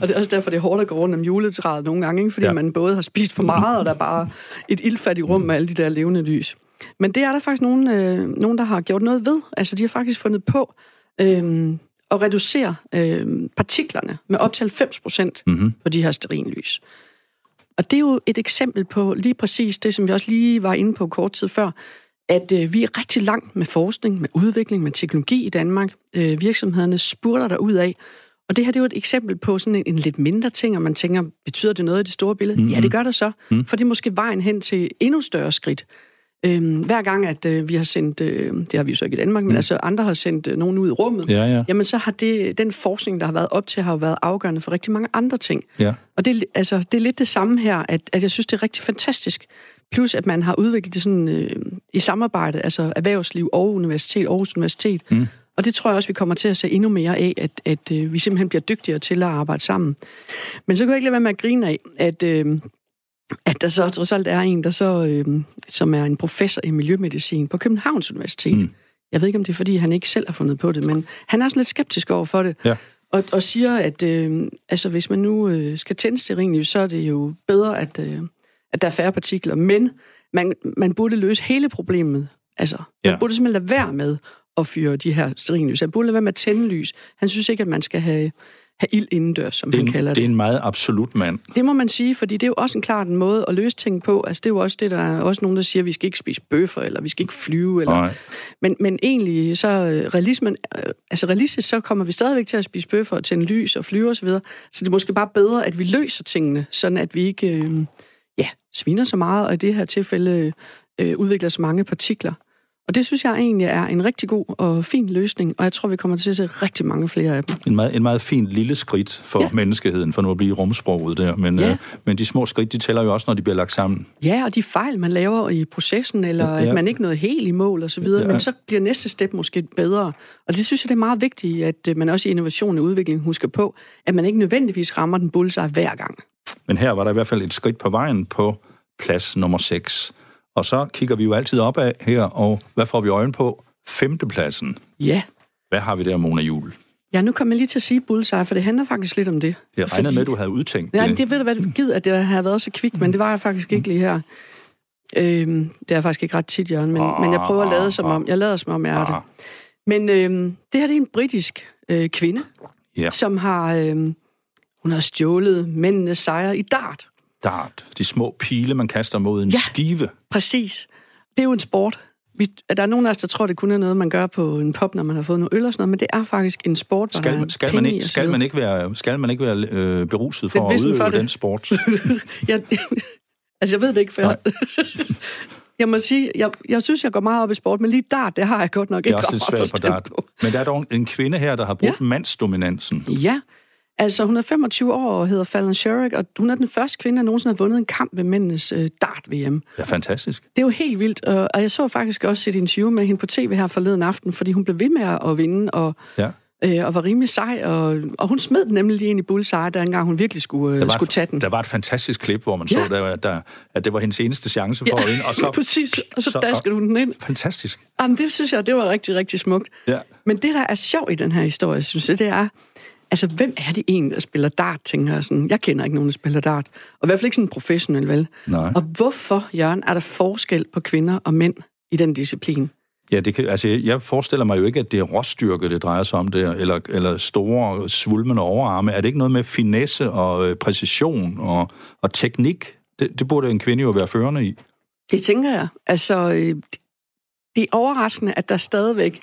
Og det er også derfor, det er hårdt at gå rundt om juletræet nogle gange, ikke? Fordi ja. man både har spist for meget, og der er bare et ildfattigt rum med alle de der levende lys. Men det er der faktisk nogen, øh, nogen der har gjort noget ved. Altså, de har faktisk fundet på øh, at reducere øh, partiklerne med op til 90 procent mm-hmm. på de her sterinlys. Og det er jo et eksempel på lige præcis det, som vi også lige var inde på kort tid før, at øh, vi er rigtig langt med forskning, med udvikling, med teknologi i Danmark. Øh, virksomhederne spurter der ud af. Og det her det er jo et eksempel på sådan en, en lidt mindre ting, og man tænker, betyder det noget i det store billede? Mm-hmm. Ja, det gør det så. Mm. For det er måske vejen hen til endnu større skridt. Øhm, hver gang, at øh, vi har sendt, øh, det har vi jo så ikke i Danmark, men mm. altså andre har sendt øh, nogen ud i rummet, ja, ja. jamen så har det, den forskning, der har været op til, har jo været afgørende for rigtig mange andre ting. Ja. Og det, altså, det er lidt det samme her, at, at jeg synes, det er rigtig fantastisk. Plus, at man har udviklet det sådan øh, i samarbejde, altså erhvervsliv og universitet, Aarhus Universitet. Mm. Og det tror jeg også, vi kommer til at se endnu mere af, at, at øh, vi simpelthen bliver dygtigere til at arbejde sammen. Men så kan jeg ikke lade være med at grine af, at... Øh, at der så trods alt er en, der så, øh, som er en professor i miljømedicin på Københavns Universitet. Mm. Jeg ved ikke, om det er, fordi han ikke selv har fundet på det, men han er sådan lidt skeptisk over for det. Ja. Og, og siger, at øh, altså, hvis man nu øh, skal tænde stearinlys, så er det jo bedre, at, øh, at der er færre partikler. Men man, man burde løse hele problemet. Altså, ja. man burde simpelthen lade være med at fyre de her stearinlys. Han burde lade være med at tænde lys. Han synes ikke, at man skal have have ild indendørs, som det han kalder det. Det er en meget absolut mand. Det må man sige, fordi det er jo også en klart en måde at løse ting på. Altså det er jo også det, der er også nogen, der siger, at vi skal ikke spise bøffer, eller vi skal ikke flyve. Eller... Men, men egentlig, så øh, realismen, øh, altså realistisk, så kommer vi stadigvæk til at spise bøffer og tænde lys og flyve osv. Så, videre. så det er måske bare bedre, at vi løser tingene, sådan at vi ikke øh, ja, sviner så meget, og i det her tilfælde øh, udvikler så mange partikler. Og det synes jeg egentlig er en rigtig god og fin løsning, og jeg tror, vi kommer til at se rigtig mange flere af dem. En meget, en meget fin lille skridt for ja. menneskeheden, for nu at blive rumsproget der. Men, ja. øh, men de små skridt, de tæller jo også, når de bliver lagt sammen. Ja, og de fejl, man laver i processen, eller ja. at man ikke nåede helt i mål osv., ja. men så bliver næste step måske bedre. Og det synes jeg, det er meget vigtigt, at øh, man også i innovation og udvikling husker på, at man ikke nødvendigvis rammer den bullseye hver gang. Men her var der i hvert fald et skridt på vejen på plads nummer 6. Og så kigger vi jo altid op af her, og hvad får vi øjen på? Femtepladsen. Ja. Hvad har vi der, Mona Jul? Ja, nu kommer jeg lige til at sige bullseye, for det handler faktisk lidt om det. Jeg regnede fordi... med, at du havde udtænkt det. Ja, det ved du hvad, det givet, at det havde været så kvik, men det var jeg faktisk ikke lige her. Øhm, det er faktisk ikke ret tit, Jørgen, men, ah, men jeg prøver at lade som om, jeg lader som om, jeg er det. Men øhm, det her det er en britisk øh, kvinde, ja. som har øhm, Hun har stjålet mændenes sejre i dart. Dart. De små pile, man kaster mod en Ja. skive. Præcis. Det er jo en sport. Vi, der er nogen af os, der tror, det kun er noget, man gør på en pop, når man har fået noget øl og sådan noget, men det er faktisk en sport, hvor der Skal, skal, man, penge i ikke, skal, man ikke være, skal man ikke være øh, beruset for at udøve for det. den sport? jeg, altså, jeg ved det ikke, for jeg, jeg må sige, jeg, jeg synes, jeg går meget op i sport, men lige dart, det har jeg godt nok Det ikke er også lidt svært på dart. på. Men der er dog en kvinde her, der har brugt Ja. mandsdominansen. Ja, altså hun er 25 år og hedder Fallon Sherrick, og hun er den første kvinde, der nogensinde har vundet en kamp ved mændenes øh, dart-VM. Det er fantastisk. Det er jo helt vildt, og, og jeg så faktisk også et interview med hende på tv her forleden aften, fordi hun blev ved med at vinde, og, Ja. øh, og var rimelig sej, og, og hun smed den nemlig lige ind i bullseye, der engang hun virkelig skulle, øh, skulle tage den. der var et fantastisk klip, hvor man Ja. så, der, der, at det var hendes eneste chance for at vinde. Og så, Præcis, og så daskede hun den ind. Fantastisk. Jamen, det synes jeg, det var rigtig, rigtig smukt. Ja. Men det, der er sjovt i den her historie, synes jeg, det er, altså, hvem er det egentlig, der spiller dart, tænker jeg sådan. Jeg kender ikke nogen, der spiller dart. Og i hvert fald ikke sådan professionel, vel? Nej. Og hvorfor, Jørgen, er der forskel på kvinder og mænd i den disciplin? Ja, det kan, altså, jeg forestiller mig jo ikke, at det er råstyrke, det drejer sig om der, eller, eller store, svulmende overarme. Er det ikke noget med finesse og øh, præcision og, og teknik? Det, det burde en kvinde jo være førende i. Det tænker jeg. Altså, øh, det er overraskende, at der stadigvæk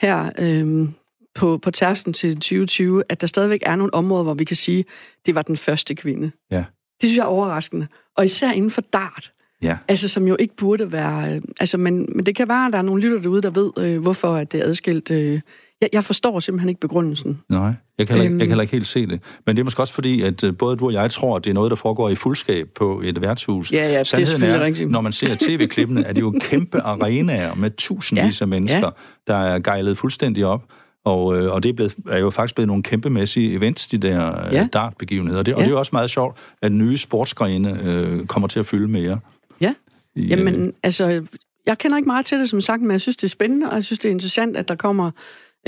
her øh, på, på tærsken til 2020, at der stadigvæk er nogle områder, hvor vi kan sige, det var den første kvinde. Ja. Det synes jeg er overraskende. Og især inden for dart. Ja. Altså, som jo ikke burde være... Øh, altså, men, men det kan være, at der er nogle lytter derude, der ved, øh, hvorfor at det er adskilt. Øh, jeg, jeg forstår simpelthen ikke begrundelsen. Nej, jeg kan, heller, ikke, Øhm. jeg kan heller ikke helt se det. Men det er måske også fordi, at øh, både du og jeg tror, at det er noget, der foregår i fuldskab på et værtshus. Ja, ja, det er Sandheden selvfølgelig er, rigtigt. når man ser tv-klippene, er det jo kæmpe arenaer med tusindvis Ja, af mennesker, der er gejlet fuldstændig op. Og, øh, og det er, blevet, er jo faktisk blevet nogle kæmpemæssige events, de der øh, Ja. dartbegivenheder. Det, Og Ja. det er jo også meget sjovt, at nye sportsgrene øh, kommer til at fylde mere. Ja. I, øh, Jamen, altså, jeg kender ikke meget til det, som sagt, men jeg synes, det er spændende, og jeg synes, det er interessant, at der kommer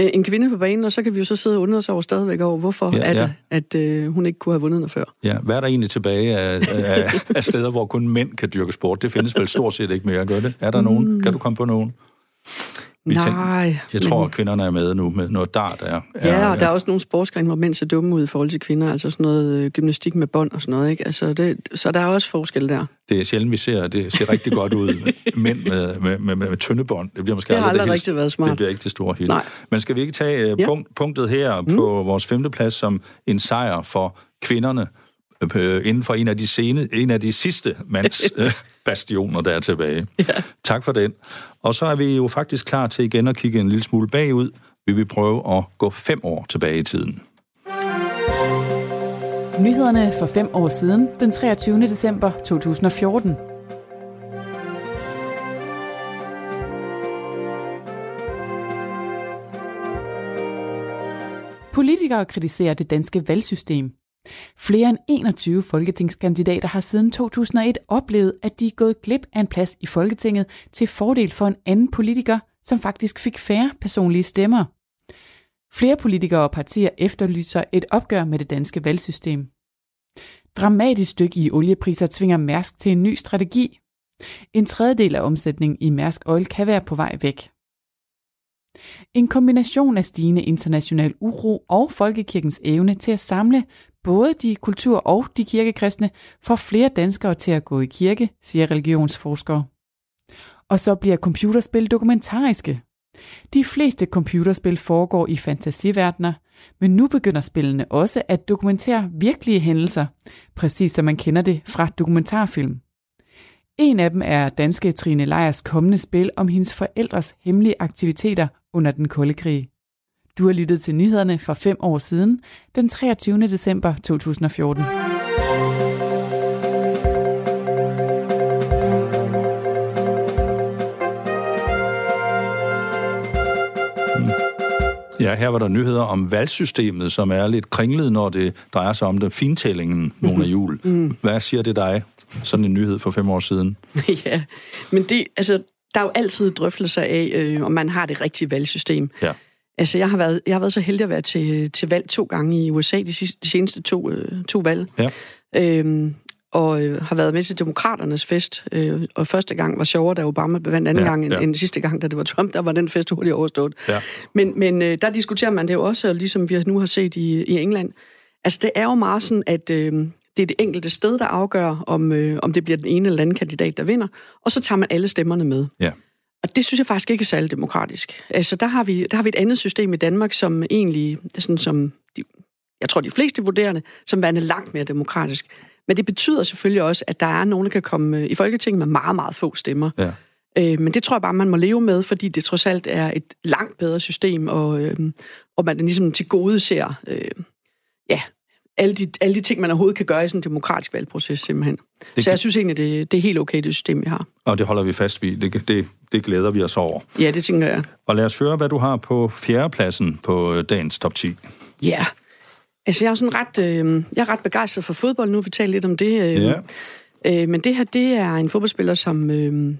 øh, en kvinde på banen, og så kan vi jo så sidde og undre os over stadigvæk over, hvorfor Ja, ja, er det, at øh, hun ikke kunne have vundet noget før. Ja, hvad er der egentlig tilbage af, af, af steder, hvor kun mænd kan dyrke sport? Det findes vel stort set ikke mere, gør det? Er der nogen? Kan du komme på nogen? Vi tænker- Nej. Jeg tror, at kvinderne er med nu med noget dart. Er, er, Ja, og der er også nogle sportsgrene, hvor mænd ser dumme ud i forhold til kvinder, altså sådan noget øh, gymnastik med bånd og sådan noget, ikke? Altså det, så der er også forskel der. Det er sjældent, vi ser, det ser rigtig godt ud. Mænd med, med, med, med, med tynde bånd. Det bliver måske Det har aldrig aldrig helt- rigtig været smart. Det bliver ikke det store hit. Nej. Men skal vi ikke tage Ja. punkt, punktet her mm. på vores femteplads som en sejr for kvinderne øh, inden for en af de, sene, en af de sidste mands øh, bastioner, der er tilbage. Ja. Tak for den. Og så er vi jo faktisk klar til igen at kigge en lille smule bagud. Vi vil prøve at gå fem år tilbage i tiden. Nyhederne for fem år siden, den 23. december 2014. Politikere kritiserer det danske valgsystem. Flere end 21 folketingskandidater har siden 2001 oplevet, at de er gået glip af en plads i Folketinget til fordel for en anden politiker, som faktisk fik færre personlige stemmer. Flere politikere og partier efterlyser et opgør med det danske valgsystem. Dramatisk stykke i oliepriser tvinger Mærsk til en ny strategi. En tredjedel af omsætningen i Mærsk Oil kan være på vej væk. En kombination af stigende international uro og folkekirkens evne til at samle både de kultur- og de kirkekristne får flere danskere til at gå i kirke, siger religionsforskere. Og så bliver computerspil dokumentariske. De fleste computerspil foregår i fantasiverdener, men nu begynder spillene også at dokumentere virkelige hændelser, præcis som man kender det fra dokumentarfilm. En af dem er danske Trine Lejers kommende spil om hendes forældres hemmelige aktiviteter under den kolde krig. Du har lyttet til nyhederne for fem år siden, den 23. december 2014. Ja, her var der nyheder om valgsystemet, som er lidt kringlet, når det drejer sig om den fintællingen, Mona Jul. Mm. Hvad siger det dig, sådan en nyhed for fem år siden? ja, men det, altså, der er jo altid drøftelser af, øh, om man har det rigtige valgsystem. Ja. Altså, jeg har været, jeg har været så heldig at være til, til valg to gange i USA, de, sidste, de seneste to, øh, to valg. Ja. Øhm, og øh, har været med til demokraternes fest. Øh, og første gang var sjovere, da Obama vandt anden Ja, gang, end, ja. end sidste gang, da det var Trump. Der var den fest hurtigt overstået. Ja. Men, men øh, der diskuterer man det jo også, og ligesom vi nu har set i, i England, Altså, det er jo meget sådan, at øh, det er det enkelte sted, der afgør, om, øh, om det bliver den ene eller anden kandidat, der vinder, og så tager man alle stemmerne med. Ja. Og det synes jeg faktisk ikke er særlig demokratisk. Altså, der har vi, der har vi et andet system i Danmark, som egentlig, sådan som, de, jeg tror de fleste vurderende, som værende langt mere demokratisk. Men det betyder selvfølgelig også, at der er nogen, der kan komme øh, i Folketinget med meget, meget få stemmer. Ja. Øh, men det tror jeg bare, man må leve med, fordi det trods alt er et langt bedre system, og, øh, og man ligesom til gode ser øh, alle, de, alle de ting, man overhovedet kan gøre i sådan en demokratisk valgproces simpelthen. Det Så jeg synes egentlig, det, det er helt okay, det system, vi har. Og det holder vi fast ved. Det, det, det glæder vi os over. Ja, det tænker jeg. Og lad os høre, hvad du har på fjerdepladsen på øh, dagens top 10. Ja. Altså, jeg er sådan ret, øh, jeg er ret begejstret for fodbold nu. Vi taler lidt om det. Øh, Ja. øh, men det her, det er en fodboldspiller, som... Øh,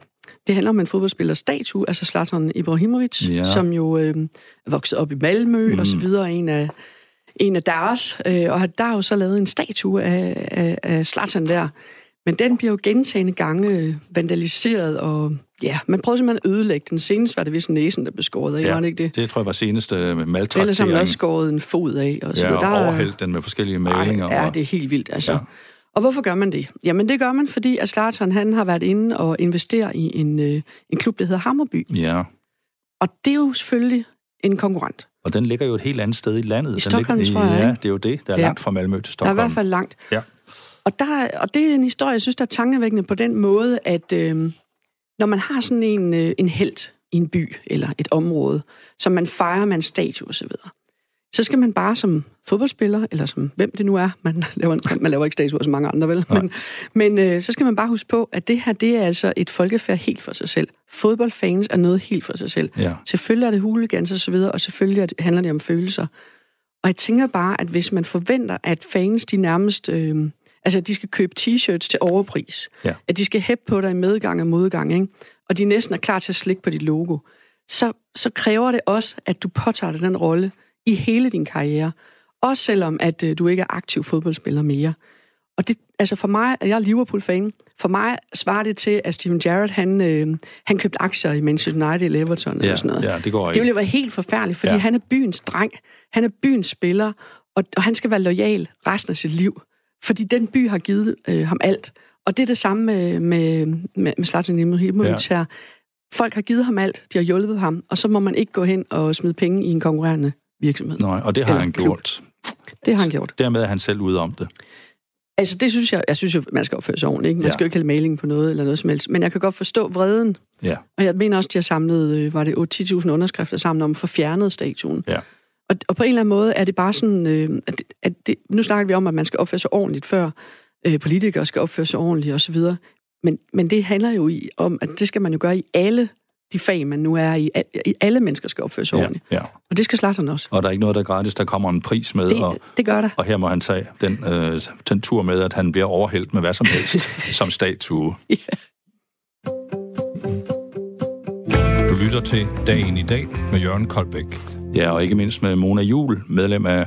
det handler om en fodboldspillers statue, altså Zlatan Ibrahimovic, Ja. som jo øh, vokset op i Malmø mm. og så videre, en af, en af deres. Øh, og der er jo så lavet en statue af, af, af Zlatan der. Men den bliver jo gentagende gange øh, vandaliseret, og ja, man prøvede simpelthen at ødelægge den. Senest var det vist næsen, der blev skåret af, ja. var det ikke det? det tror jeg var seneste Ellers har man maltraktering. også skåret en fod af. Og så Ja, og der, er- overhældt den med forskellige malinger. ej, ja, og- det er helt vildt, altså. Ja. Ja. Og hvorfor gør man det? Jamen, det gør man, fordi at Zlatan, han har været inde og investere i en, øh, en klub, der hedder Hammerby. Ja, Og det er jo selvfølgelig en konkurrent. Og den ligger jo et helt andet sted i landet. den Stockholm, ligger, tror jeg, Ja, det er jo det. Der er Ja. langt fra Malmø til Der er i Stockholm. hvert fald langt. Ja. Og, der, og det er en historie, jeg synes, der er tankevækkende på den måde, at øh, når man har sådan en, øh, en held i en by eller et område, som man fejrer med en statue osv., så skal man bare som fodboldspiller, eller som hvem det nu er, man laver, man laver ikke statuer som mange andre, vel? Nej. Men, men øh, så skal man bare huske på, at det her, det er altså et folkefærd helt for sig selv. Fodboldfans er noget helt for sig selv. Ja. Selvfølgelig er det hooligans og så videre, og selvfølgelig er handler det om følelser. Og jeg tænker bare, at hvis man forventer, at fans, de nærmest... Øh, altså, de skal købe t-shirts til overpris. Ja. At de skal hæppe på dig i medgang og modgang, ikke? Og de næsten er klar til at slikke på dit logo. Så, så kræver det også, at du påtager dig den rolle i hele din karriere. Også selvom, at øh, du ikke er aktiv fodboldspiller mere. Og det, altså for mig, jeg er Liverpool-fan, for mig svarer det til, at Steven Gerrard, han, øh, han købte aktier i Manchester United eller Everton Ja, eller sådan noget. ja, det går Det ikke. ville jo være helt forfærdeligt, fordi ja. han er byens dreng. Han er byens spiller, og, og han skal være lojal resten af sit liv. Fordi den by har givet øh, ham alt. Og det er det samme med, med, med, med Zlatan Ibrahimovic ja. her. Folk har givet ham alt, de har hjulpet ham, og så må man ikke gå hen og smide penge i en konkurrerende virksomhed. Nej, og det har Eller han klub. gjort. Det har han gjort. Dermed er han selv ude om det. Altså, det synes jeg, jeg synes jo, man skal opføre sig ordentligt. Ikke? Man Ja. skal jo ikke hælde maling på noget eller noget som helst. Men jeg kan godt forstå vreden. Ja. Og jeg mener også, de har samlet, øh, var det 8-10.000 underskrifter sammen om at få fjernet statuen. Ja. Og, og på en eller anden måde er det bare sådan, øh, at, at det, nu snakker vi om, at man skal opføre sig ordentligt, før øh, politikere skal opføre sig ordentligt osv. Men, men det handler jo i, om, at det skal man jo gøre i alle de fag, man nu er i. I alle mennesker skal opføre sig Ja, ordentligt. ja. Og det skal Zlatan også. Og der er ikke noget, der er gratis. Der kommer en pris med, og, Det, det gør der. og her må han tage den, øh, den tur med, at han bliver overhældt med hvad som helst som statue. Du lytter til Dagen i dag med Jørgen Koldbæk. Ja, og ikke mindst med Mona Jul, medlem af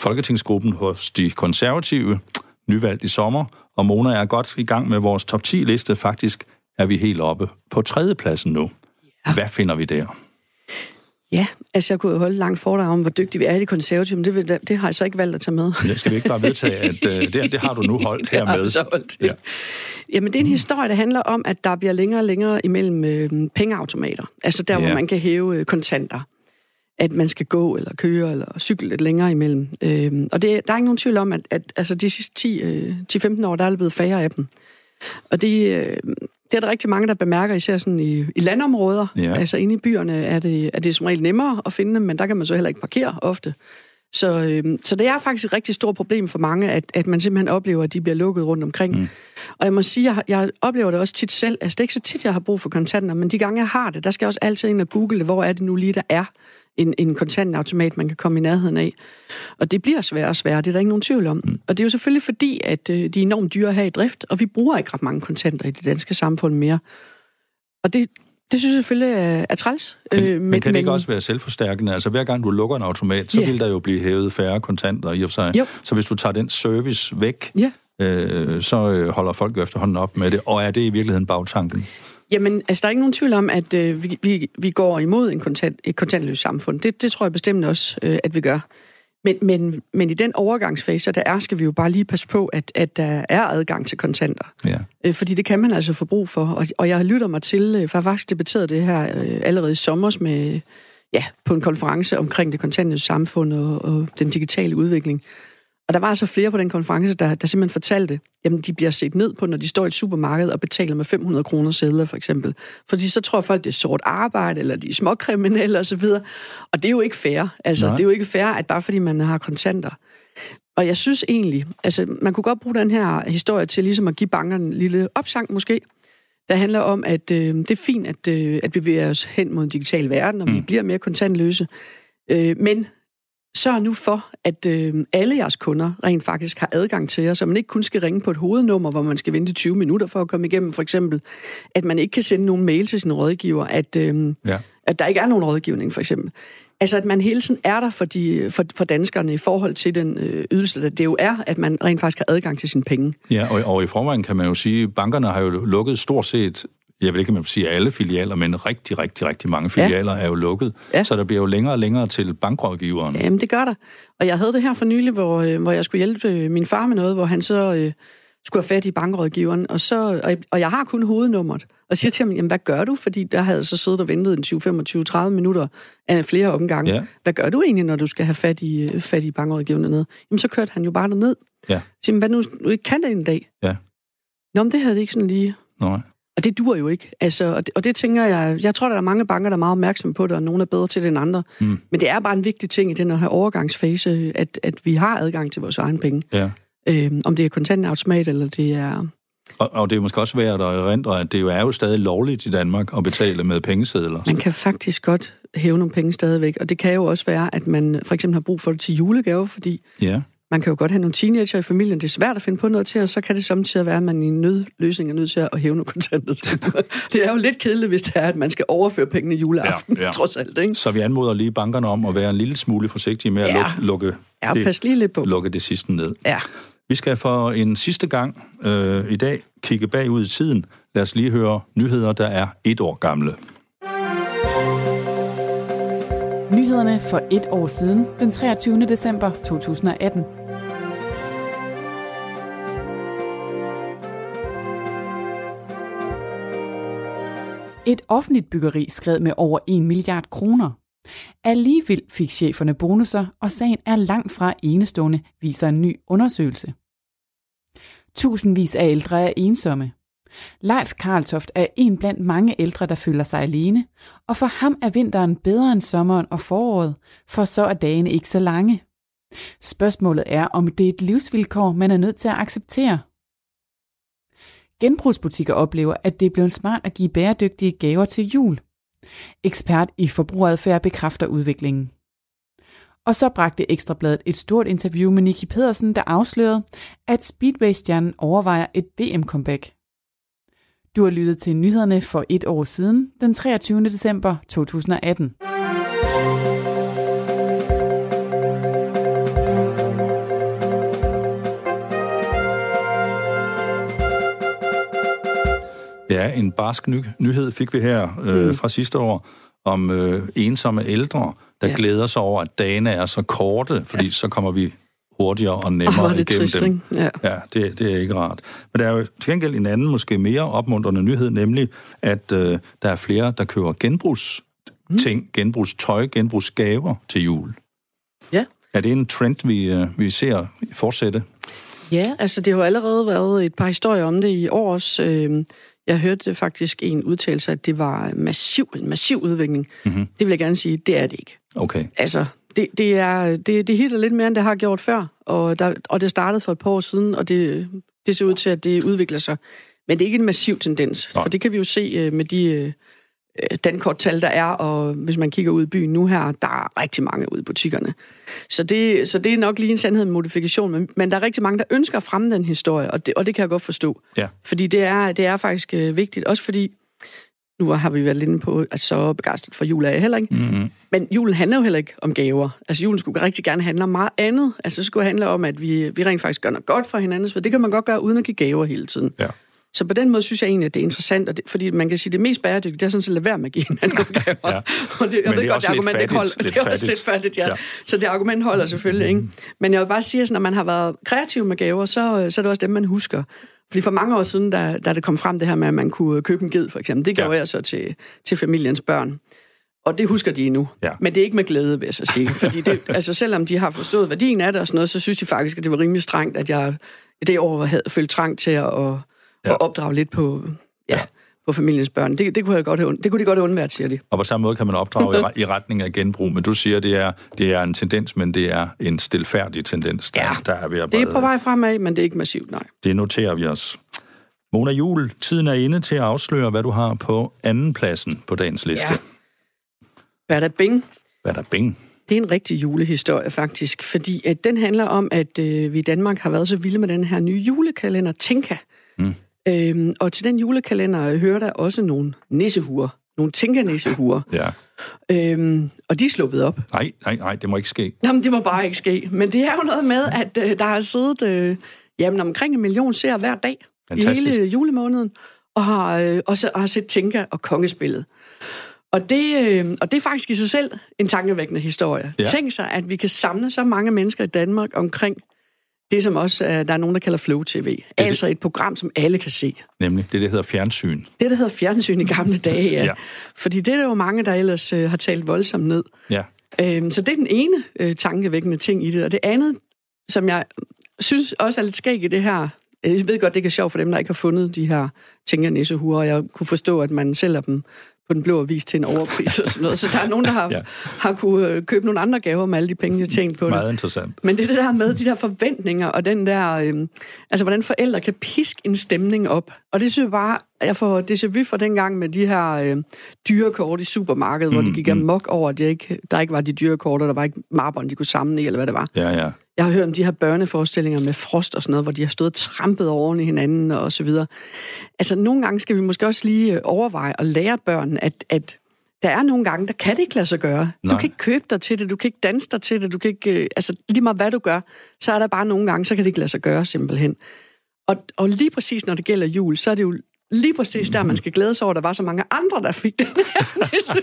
Folketingsgruppen hos de konservative, nyvalgt i sommer. Og Mona er godt i gang med vores top 10-liste. Faktisk er vi helt oppe på tredjepladsen nu. Ja. Hvad finder vi der? Ja, altså jeg kunne jo holde langt foredrag om, hvor dygtige vi er i de konservative, men det, vil- det har jeg så ikke valgt at tage med. Det skal vi ikke bare vedtage, at øh, det, det har du nu holdt Det så holdt. Ja. Ja. Jamen, det er en historie, der handler om, at der bliver længere og længere imellem øh, pengeautomater. Altså der, Ja. hvor man kan hæve øh, kontanter. At man skal gå eller køre eller cykle lidt længere imellem. Øh, og det, der er ikke nogen tvivl om, at, at altså, de sidste 10, øh, 10-15 år, der er blevet færre af dem. Og det, øh, det er der rigtig mange, der bemærker, især sådan i, i landområder. Ja. Altså inde i byerne er det, er det som regel nemmere at finde dem, men der kan man så heller ikke parkere ofte. Så, øh, så det er faktisk et rigtig stort problem for mange, at, at man simpelthen oplever, at de bliver lukket rundt omkring. Mm. Og jeg må sige, jeg, har- jeg oplever det også tit selv. Altså, det er ikke så tit, jeg har brug for kontanter, men de gange, jeg har det, der skal jeg også altid ind og google, hvor er det nu lige, der er en, en kontantautomat, man kan komme i nærheden af. Og det bliver sværere og sværere, det er der ikke nogen tvivl om. Mm. Og det er jo selvfølgelig fordi, at øh, de er enormt dyre her i drift, og vi bruger ikke ret mange kontanter i det danske samfund mere. Og det, det synes jeg selvfølgelig er, er træls. Men, Øh, men kan det ikke også være selvforstærkende? Altså hver gang du lukker en automat, så Ja. vil der jo blive hævet færre kontanter i og for sig. Jo. Så hvis du tager den service væk, Ja. øh, så øh, holder folk jo efterhånden op med det. Og er det i virkeligheden bagtanken? Jamen, altså, der er ikke nogen tvivl om, at øh, vi, vi, vi går imod en kontant, et kontantløst samfund. Det, det tror jeg bestemt også, øh, at vi gør. Men, men, men i den overgangsfase, der er, skal vi jo bare lige passe på, at, at der er adgang til kontanter. Ja. Øh, fordi det kan man altså få brug for. Og, og jeg lytter mig til, øh, for jeg faktisk debatteret det her øh, allerede i sommer med, ja, på en konference omkring det kontante samfund og, og den digitale udvikling. Og der var altså flere på den konference, der, der simpelthen fortalte, jamen de bliver set ned på, når de står i et supermarked og betaler med 500 kroner sædler, for eksempel. Fordi så tror folk, det er sort arbejde, eller de er småkriminelle osv. Og det er jo ikke fair. Altså, Nej. det er jo ikke fair, at bare fordi man har kontanter. Og jeg synes egentlig, altså man kunne godt bruge den her historie til ligesom at give bankerne en lille opsang måske, der handler om, at øh, det er fint, at, øh, at vi bevæger os hen mod en digital verden, og mm. vi bliver mere kontantløse. Øh, men sørg nu for, at øh, alle jeres kunder rent faktisk har adgang til jer, så man ikke kun skal ringe på et hovednummer, hvor man skal vente 20 minutter for at komme igennem, for eksempel. At man ikke kan sende nogen mail til sin rådgiver, at, øh, ja. at der ikke er nogen rådgivning, for eksempel. Altså, at man hele tiden er der for, de, for, for danskerne i forhold til den øh, ydelse, der det jo er, at man rent faktisk har adgang til sine penge. Ja, og, og i forvejen kan man jo sige, at bankerne har jo lukket stort set jeg vil ikke, man sige alle filialer, men rigtig, rigtig, rigtig mange filialer ja. er jo lukket. Ja. Så der bliver jo længere og længere til bankrådgiveren. Jamen, det gør der. Og jeg havde det her for nylig, hvor, øh, hvor jeg skulle hjælpe øh, min far med noget, hvor han så øh, skulle have fat i bankrådgiveren, og, så, og, og jeg har kun hovednummeret. Og siger til ham, jamen, hvad gør du? Fordi der havde så siddet og ventet en 20, 25, 30 minutter af flere omgange. Ja. Hvad gør du egentlig, når du skal have fat i, øh, fat i bankrådgiveren dernede? Jamen, så kørte han jo bare derned. Ja. Så, hvad nu, ikke kan det en dag? Ja. Nå, men det havde det ikke sådan lige. Nej. Og det dur jo ikke. Altså, og, det, og det tænker jeg, jeg tror, der er mange banker, der er meget opmærksomme på det, og nogle er bedre til det end andre. Mm. Men det er bare en vigtig ting i den her overgangsfase, at, at vi har adgang til vores egen penge. Ja. Øhm, om det er kontantautomat, eller det er... Og, og det er måske også værd at erindre, at det jo er jo stadig lovligt i Danmark at betale med pengesedler. Man kan faktisk godt hæve nogle penge stadigvæk, og det kan jo også være, at man for eksempel har brug for det til julegave, fordi ja man kan jo godt have nogle teenager i familien, det er svært at finde på noget til, og så kan det samtidig være, at man i en nødløsning er nødt til at hæve nogle kontanter. det er jo lidt kedeligt, hvis det er, at man skal overføre pengene juleaften, ja, ja. trods alt. Ikke? Så vi anmoder lige bankerne om at være en lille smule forsigtige med at ja. lukke, lukke, ja, det, pas lige lidt på. lukke det sidste ned. Ja. Vi skal for en sidste gang øh, i dag kigge bagud i tiden. Lad os lige høre nyheder, der er et år gamle. Nyhederne for et år siden, den 23. december 2018. Et offentligt byggeri skred med over 1 milliard kroner. Alligevel fik cheferne bonusser, og sagen er langt fra enestående, viser en ny undersøgelse. Tusindvis af ældre er ensomme. Leif Karltoft er en blandt mange ældre, der føler sig alene, og for ham er vinteren bedre end sommeren og foråret, for så er dagene ikke så lange. Spørgsmålet er, om det er et livsvilkår, man er nødt til at acceptere. Genbrugsbutikker oplever, at det er blevet smart at give bæredygtige gaver til jul. Ekspert i forbrugeradfærd bekræfter udviklingen. Og så bragte Ekstrabladet et stort interview med Niki Pedersen, der afslørede, at Speedway-stjernen overvejer et VM-comeback. Du har lyttet til nyhederne for et år siden, den 23. december 2018. Ja, en barsk ny- nyhed fik vi her øh, mm. fra sidste år om øh, ensomme ældre, der ja. glæder sig over, at dagene er så korte, fordi ja. så kommer vi hurtigere og nemmere oh, igennem trist, dem. Ja, ja det, det er ikke rart. Men der er jo til gengæld en anden, måske mere opmuntrende nyhed, nemlig at øh, der er flere, der køber genbrugs ting, mm. genbrugstøj, genbrugsgaver til jul. Ja. Er det en trend, vi, øh, vi ser fortsætte? Ja, altså det har jo allerede været et par historier om det i års. Øh, jeg hørte faktisk en udtalelse, at det var massiv, en massiv udvikling. Mm-hmm. Det vil jeg gerne sige, det er det ikke. Okay. Altså, det, det, er, det, det hitter lidt mere, end det har gjort før, og, der, og det startede for et par år siden, og det, det ser ud til, at det udvikler sig. Men det er ikke en massiv tendens, Nej. for det kan vi jo se øh, med de øh, dankorttal, der er, og hvis man kigger ud i byen nu her, der er rigtig mange ude i butikkerne. Så det, så det er nok lige en sandhed med modifikation, men, men der er rigtig mange, der ønsker at fremme den historie, og det, og det kan jeg godt forstå. Ja. Fordi det er, det er faktisk øh, vigtigt, også fordi nu har vi været inde på, at så begejstret for jul er jeg heller ikke. Mm-hmm. Men julen handler jo heller ikke om gaver. Altså julen skulle rigtig gerne handle om meget andet. Altså det skulle handle om, at vi, vi rent faktisk gør noget godt for hinanden, for det kan man godt gøre uden at give gaver hele tiden. Ja. Så på den måde synes jeg egentlig, at det er interessant, og det, fordi man kan sige, at det mest bæredygtige, det er sådan set at lade være med at give hinanden gaver. Ja. Og det, jeg Men ved det er godt, også det lidt argument ikke holder. Lidt det er også fattigt. lidt fattigt, ja. Ja. Så det argument holder selvfølgelig ikke. Men jeg vil bare sige, at når man har været kreativ med gaver, så, så er det også dem, man husker. Fordi for mange år siden, da, da det kom frem det her med, at man kunne købe en ged, for eksempel, det gjorde Ja. jeg så til, til familiens børn. Og det husker de endnu. Ja. Men det er ikke med glæde, vil jeg så sige. Fordi det, altså, selvom de har forstået værdien af det og sådan noget, så synes de faktisk, at det var rimelig strengt, at jeg i det år havde følt trang til at, at, Ja. ja. at opdrage lidt på, ja, Ja. På familiens børn. Det, det, kunne jeg godt have, det kunne de godt have undværet, siger de. Og på samme måde kan man opdrage i, i retning af genbrug, men du siger, det er, det er en tendens, men det er en stilfærdig tendens, der, Ja. der er ved at Det er på vej fremad, men det er ikke massivt, nej. Det noterer vi os. Mona Jul, tiden er inde til at afsløre, hvad du har på anden pladsen på dagens liste. Ja. Bada Bing. Hvad der bing? Det er en rigtig julehistorie, faktisk, fordi at den handler om, at øh, vi i Danmark har været så vilde med den her nye julekalender, Tinka. Mm. Øhm, og til den julekalender hører der også nogle nissehuer, nogle Tinka-nissehuer. Ja. øhm, og de er sluppet op. Nej, nej, nej, det må ikke ske. Jamen, det må bare ikke ske. Men det er jo noget med, at øh, der har siddet øh, jamen, omkring en million ser hver dag Fantastisk. i hele julemåneden, og har, øh, også, og har set Tinka og kongespillet. Og det, øh, og det er faktisk i sig selv en tankevækkende historie. Ja. Tænk sig, at vi kan samle så mange mennesker i Danmark omkring det, som også er, der er nogen, der kalder Flow TV. det- Altså et program, som alle kan se. Nemlig det, der hedder fjernsyn. Det, der hedder fjernsyn i gamle dage, ja. Ja. Fordi det er der jo mange, der ellers øh, har talt voldsomt ned. Ja. Øhm, så det er den ene øh, tankevækkende ting i det. Og det andet, som jeg synes også er lidt skæg i det her, jeg ved godt, det ikke er sjovt for dem, der ikke har fundet de her tænker nissehuer, og jeg kunne forstå, at man sælger dem på den blå avis til en overpris og sådan noget. Så der er nogen, der har, Ja. har kunne øh, købe nogle andre gaver med alle de penge, de har tjent på det. Meget interessant. Men det er det der med de der forventninger, og den der, øh, altså hvordan forældre kan piske en stemning op. Og det synes jeg bare, jeg får déjà vu fra dengang med de her øh, dyrekort i supermarkedet, hvor de gik amok over, at de ikke, der ikke var de dyrekort, og der var ikke mapperne, de kunne samle i, eller hvad det var. Ja, ja. Jeg har hørt om de her børneforestillinger med frost og sådan noget, hvor de har stået trampet oven i hinanden og så videre. Altså, nogle gange skal vi måske også lige øh, overveje og lære børnene, at, at der er nogle gange, der kan det ikke lade sig gøre. Nej. Du kan ikke købe dig til det, du kan ikke danse dig til det, du kan ikke... øh, Altså, lige meget hvad du gør, så er der bare nogle gange, så kan det ikke lade sig gøre simpelthen. Og, og lige præcis når det gælder jul, så er det jo lige præcis der, man skal glæde sig over, at der var så mange andre, der fik den her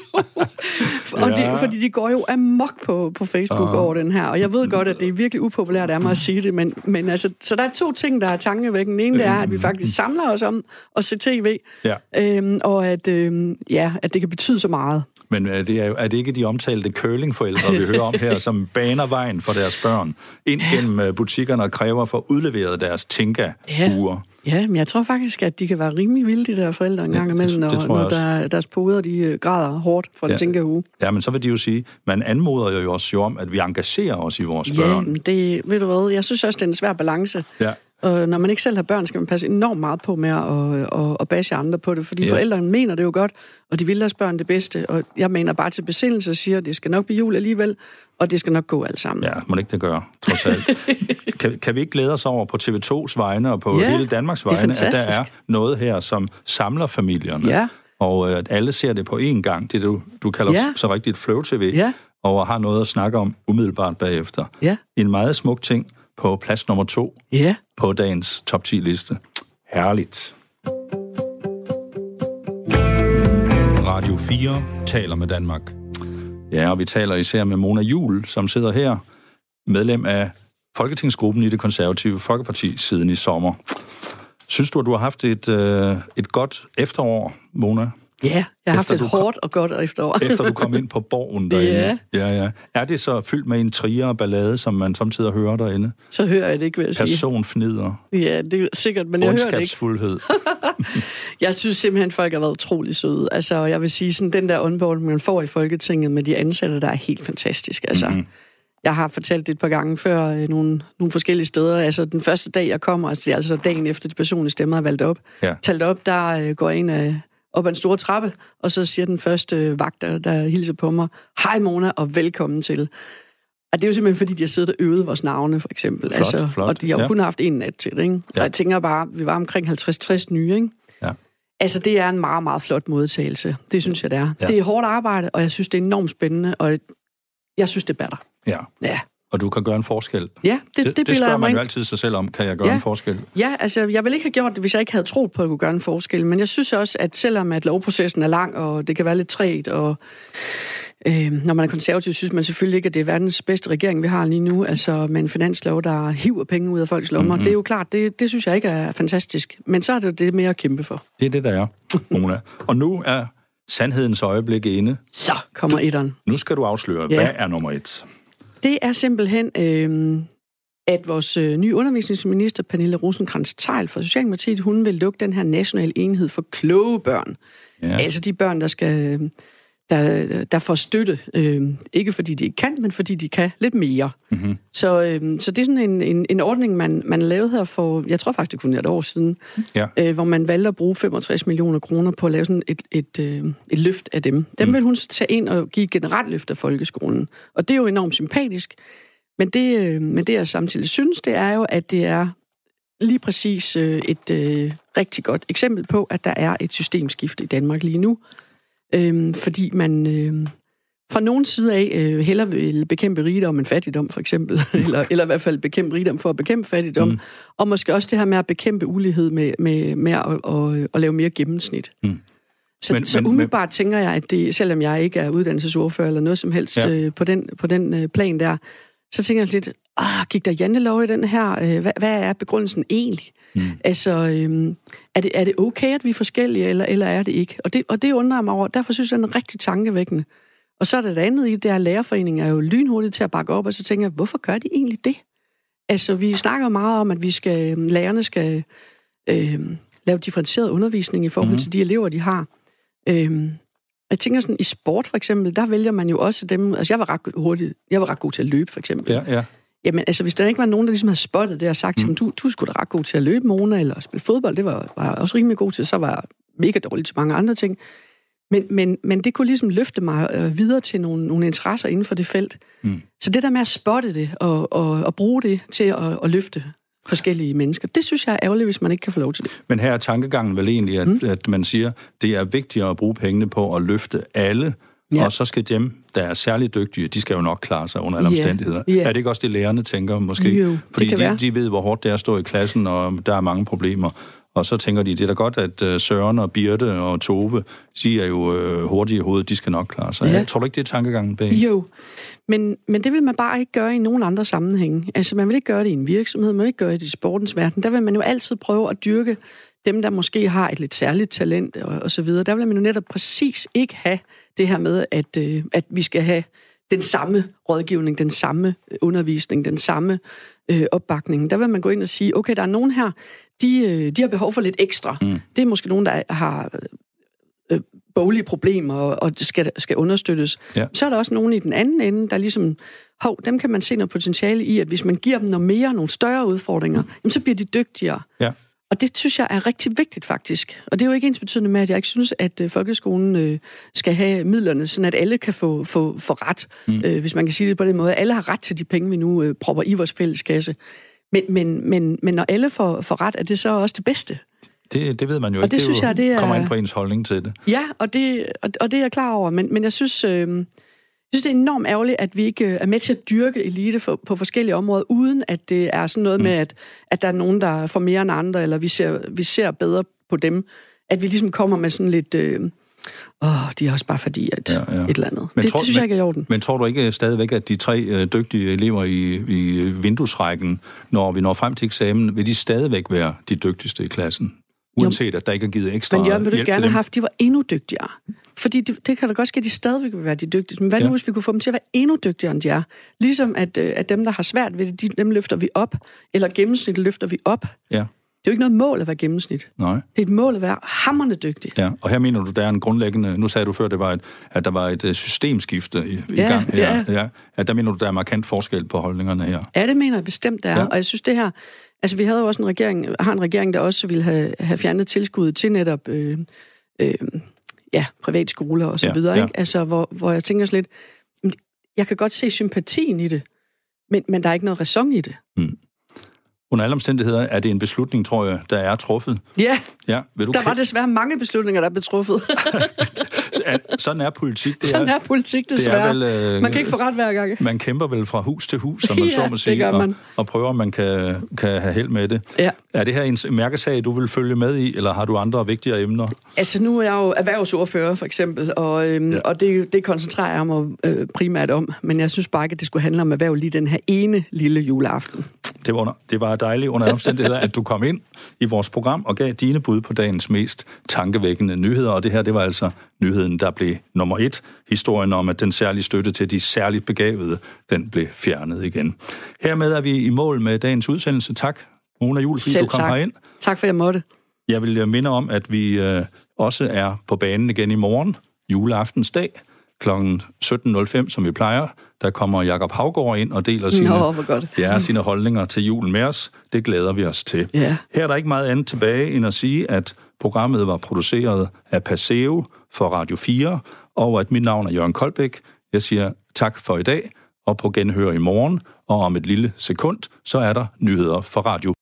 og Ja. det, fordi de går jo amok på, på Facebook Ah. over den her. Og jeg ved godt, at det er virkelig upopulært af mig at sige det, men, men altså, så der er to ting, der er tankevækkende. Den ene det er, at vi faktisk samler os om at se tv, Ja. øhm, og at, øhm, ja, at det kan betyde så meget. Men øh, det er, er det ikke de omtalte curlingforældre, vi hører om her, som baner vejen for deres børn ind gennem øh, butikkerne og kræver for udleveret deres Tinka-uger? Ja, men jeg tror faktisk, at de kan være rimelig vilde, de der forældre en gang imellem, det når, når der, deres poder de øh, græder hårdt for Ja. en tænker uge. Ja, men så vil de jo sige, man anmoder jo også jo om, at vi engagerer os i vores Ja, børn. men det, ved du hvad, jeg synes også, det er en svær balance. Ja. Og når man ikke selv har børn, skal man passe enormt meget på med at, at, at bashe andre på det, fordi Ja. forældrene mener det jo godt, og de vil deres børn det bedste, og jeg mener bare til besindelse og siger, at det skal nok blive jul alligevel, og det skal nok gå alt sammen. Ja, må det ikke det gøre, trods alt. kan, kan vi ikke glæde os over på TV2's vegne og på Ja, hele Danmarks vegne, at der er noget her, som samler familierne? Ja. Og øh, at alle ser det på én gang, det du, du kalder Ja. så rigtigt flow-tv, Ja. og har noget at snakke om umiddelbart bagefter. Ja. En meget smuk ting på plads nummer to Ja. på dagens top 10 liste. Herligt. Radio 4 taler med Danmark. Ja, og vi taler især med Mona Jul, som sidder her, medlem af Folketingsgruppen i det konservative Folkeparti siden i sommer. Synes du, at du har haft et, øh, et godt efterår, Mona? Ja, jeg har haft Efter et hårdt og godt efterår. Efter du kom ind på borgen derinde? Ja. ja, ja. Er det så fyldt med intriger og ballade, som man samtidig hører derinde? Så hører jeg det ikke, vil jeg sige. Personfnider, Ja, det er sikkert, men jeg hører det ikke. Jeg synes simpelthen, folk har været utrolig søde. Altså, jeg vil sige, sådan den der onboarding, man får i Folketinget med de ansatte, der er helt fantastisk. Altså, Mhm. mm-hmm. Jeg har fortalt det et par gange før øh, nogle, nogle forskellige steder. Altså, den første dag, jeg kommer, altså, det er altså dagen efter de personlige stemmer er valgt op, Ja. talt op, der øh, går en af, op ad en stor trappe, og så siger den første øh, vagt, der, der hilser på mig, hej Mona, og velkommen til. Og det er jo simpelthen, fordi de har siddet og øvet vores navne, for eksempel. Altså, Flot, flot, Og de har jo ja. kun haft en nat til det, ikke? Ja. Og jeg tænker bare, vi var omkring 50-60 nye, ikke? Ja. Altså, det er en meget, meget flot modtagelse. Det synes jeg, det er. Ja. Ja. Det er hårdt arbejde, og jeg synes, det er enormt spændende, og jeg synes, det batter. Ja. Ja. Og du kan gøre en forskel. Ja, det, det, det, det spørger man jo altid sig selv om, kan jeg gøre ja. en forskel? Ja, altså jeg ville ikke have gjort det, hvis jeg ikke havde troet på, at jeg kunne gøre en forskel. Men jeg synes også, at selvom at lovprocessen er lang, og det kan være lidt træt, og øh, når man er konservativ, synes man selvfølgelig ikke, at det er verdens bedste regering, vi har lige nu. Altså med en finanslov, der hiver penge ud af folks lommer. Mm-hmm. Det er jo klart, det, det synes jeg ikke er fantastisk. Men så er det det mere at kæmpe for. Det er det, der er, Mona. og nu er sandhedens øjeblik inde. Så kommer etteren. Nu skal du afsløre, ja. hvad er nummer et? Det er simpelthen, øh, at vores øh, nye undervisningsminister, Pernille rosenkrantz teil fra Socialdemokratiet, hun vil lukke den her nationale enhed for kloge børn. Ja. Altså de børn, der skal der, der får støtte. Øh, ikke fordi de ikke kan, men fordi de kan lidt mere. Mm-hmm. Så, øh, så det er sådan en, en, en ordning, man, man lavede her for, jeg tror faktisk, det kun et år siden, ja. øh, hvor man valgte at bruge 65 millioner kroner på at lave sådan et, et, øh, et løft af dem. Dem mm. vil hun tage ind og give generelt løft af folkeskolen. Og det er jo enormt sympatisk. Men det, øh, men det jeg samtidig synes, det er jo, at det er lige præcis øh, et øh, rigtig godt eksempel på, at der er et systemskift i Danmark lige nu, øh, fordi man øh, fra nogen side af øh, hellere vil bekæmpe rigdom end fattigdom, for eksempel, eller, eller i hvert fald bekæmpe rigdom for at bekæmpe fattigdom, mm. og måske også det her med at bekæmpe ulighed med, med, med at, at, at lave mere gennemsnit. Mm. Så, men, så umiddelbart men, tænker jeg, at det, selvom jeg ikke er uddannelsesordfører eller noget som helst ja. øh, på den, på den øh, plan der, så tænker jeg lidt, ah, gik der jantelov i den her? Øh, hvad, hvad er begrundelsen egentlig? Mm. Altså, øhm, er, det, er det okay, at vi er forskellige, eller, eller er det ikke? Og det, og det undrer mig over. Derfor synes jeg, det er en rigtig tankevækkende. Og så er der det andet i det, at lærerforeningen er jo lynhurtigt til at bakke op, og så tænker jeg, hvorfor gør de egentlig det? Altså, vi snakker meget om, at vi skal, lærerne skal øh, lave differentieret undervisning i forhold mm. til de elever, de har. Øh, jeg tænker sådan, i sport for eksempel, der vælger man jo også dem... Altså, jeg var ret hurtigt, jeg var ret god til at løbe, for eksempel. Ja, ja. Jamen, altså, hvis der ikke var nogen, der ligesom havde spottet det og sagt mm. du, du skulle da ret god til at løbe, Mona, eller spille fodbold, det var, var også rimelig god til, så var jeg mega dårlig til mange andre ting. Men, men, men det kunne ligesom løfte mig øh, videre til nogle, nogle interesser inden for det felt. Mm. Så det der med at spotte det og, og, og bruge det til at, at løfte forskellige mennesker. Det synes jeg er ærgerligt, hvis man ikke kan få lov til det. Men her er tankegangen vel egentlig, at, mm. at man siger, det er vigtigere at bruge pengene på at løfte alle, ja. og så skal dem, der er særlig dygtige, de skal jo nok klare sig under alle yeah. omstændigheder. Yeah. Er det ikke også det, lærerne tænker måske? Jo, Fordi de, de ved, hvor hårdt det er at stå i klassen, og der er mange problemer. Og så tænker de, det er da godt, at uh, Søren og Birte og Tove, de er jo uh, hurtige i hovedet, de skal nok klare sig. Ja. Tror du ikke, det er tankegangen bag? Jo, men, men det vil man bare ikke gøre i nogen andre sammenhænge. Altså, man vil ikke gøre det i en virksomhed, man vil ikke gøre det i sportens verden. Der vil man jo altid prøve at dyrke dem, der måske har et lidt særligt talent og, og så videre. Der vil man jo netop præcis ikke have det her med, at, øh, at vi skal have den samme rådgivning, den samme undervisning, den samme øh, opbakning. Der vil man gå ind og sige, okay, der er nogen her, de, øh, de har behov for lidt ekstra. Mm. Det er måske nogen, der har øh, boglige problemer og, og skal, skal understøttes. Ja. Så er der også nogen i den anden ende, der ligesom, hov, dem kan man se noget potentiale i, at hvis man giver dem noget mere, nogle større udfordringer, mm. jamen, så bliver de dygtigere. Ja. Og det synes jeg er rigtig vigtigt faktisk. Og det er jo ikke ens betydende med, at jeg ikke synes, at øh, folkeskolen øh, skal have midlerne, sådan at alle kan få, få, få ret, mm. øh, hvis man kan sige det på den måde. Alle har ret til de penge, vi nu øh, propper i vores fælleskasse. Men, men, men, men når alle får, får ret, er det så også det bedste? Det, det ved man jo og ikke. Det, det synes jo, jeg, det er, kommer ind på ens holdning til det. Ja, og det, og, og det er jeg klar over. Men, men jeg synes... Øh, jeg synes, det er enormt ærgerligt, at vi ikke øh, er med til at dyrke elite for, på forskellige områder, uden at det er sådan noget mm. med, at, at der er nogen, der får mere end andre, eller vi ser, vi ser bedre på dem. At vi ligesom kommer med sådan lidt... Øh, åh, de er også bare fordi, at ja, ja. et eller andet. Men det, tror, det synes jeg ikke er i orden. Men tror du ikke stadigvæk, at de tre øh, dygtige elever i, i vinduesrækken, når vi når frem til eksamen, vil de stadigvæk være de dygtigste i klassen? Uanset jo. at der ikke er givet ekstra Men jeg vil du gerne have haft, de var endnu dygtigere. Fordi det, det kan da godt ske, at de stadigvæk vil være de dygtigste. Men hvad ja. nu, hvis vi kunne få dem til at være endnu dygtigere, end de er? Ligesom at, øh, at dem, der har svært ved det, de, dem løfter vi op. Eller gennemsnit løfter vi op. Ja. Det er jo ikke noget mål at være gennemsnit. Nej. Det er et mål at være hammerne dygtig. Ja, og her mener du, der er en grundlæggende... Nu sagde du før, det var et, at der var et øh, systemskifte i, i ja, gang her. Ja. ja. At der mener du, der er markant forskel på holdningerne her. Ja, det mener jeg bestemt, der er. Ja. Og jeg synes, det her... Altså, vi havde jo også en regering, har en regering, der også ville have, have fjernet tilskuddet til netop øh, øh, ja, privatskoler og så ja, videre. Ja. Ikke? Altså, hvor, hvor jeg tænker sådan lidt, jeg kan godt se sympatien i det, men, men der er ikke noget ræson i det. Mm. Under alle omstændigheder er det en beslutning, tror jeg, der er truffet. Ja, ja vil du der var desværre mange beslutninger, der blev truffet. sådan er politik. Det sådan er, politik, desværre. Det er vel, øh, man kan ikke få ret hver gang. Man kæmper vel fra hus til hus, som man ja, så må sige, og, og prøver, om man kan, kan have held med det. Ja. Er det her en mærkesag, du vil følge med i, eller har du andre vigtigere emner? Altså, nu er jeg jo erhvervsordfører, for eksempel, og, øhm, ja. og det, det koncentrerer jeg mig øh, primært om. Men jeg synes bare ikke, at det skulle handle om erhverv lige den her ene lille juleaften. Det var, det var dejligt under omstændigheder, at du kom ind i vores program og gav dine bud på dagens mest tankevækkende nyheder. Og det her, det var altså nyheden, der blev nummer et. Historien om, at den særlige støtte til de særligt begavede, den blev fjernet igen. Hermed er vi i mål med dagens udsendelse. Tak, Mona Jul, fordi Selv du kom tak. herind. Tak for, at jeg måtte. Jeg vil minde om, at vi øh, også er på banen igen i morgen, juleaftensdag, kl. 17.05, som vi plejer. Der kommer Jakob Havgård ind og deler sine, Nå, godt. ja, sine holdninger til julen med os. Det glæder vi os til. Ja. Her er der ikke meget andet tilbage end at sige, at programmet var produceret af Paseo for Radio 4, og at mit navn er Jørgen Koldbæk. Jeg siger tak for i dag, og på genhør i morgen, og om et lille sekund, så er der nyheder for Radio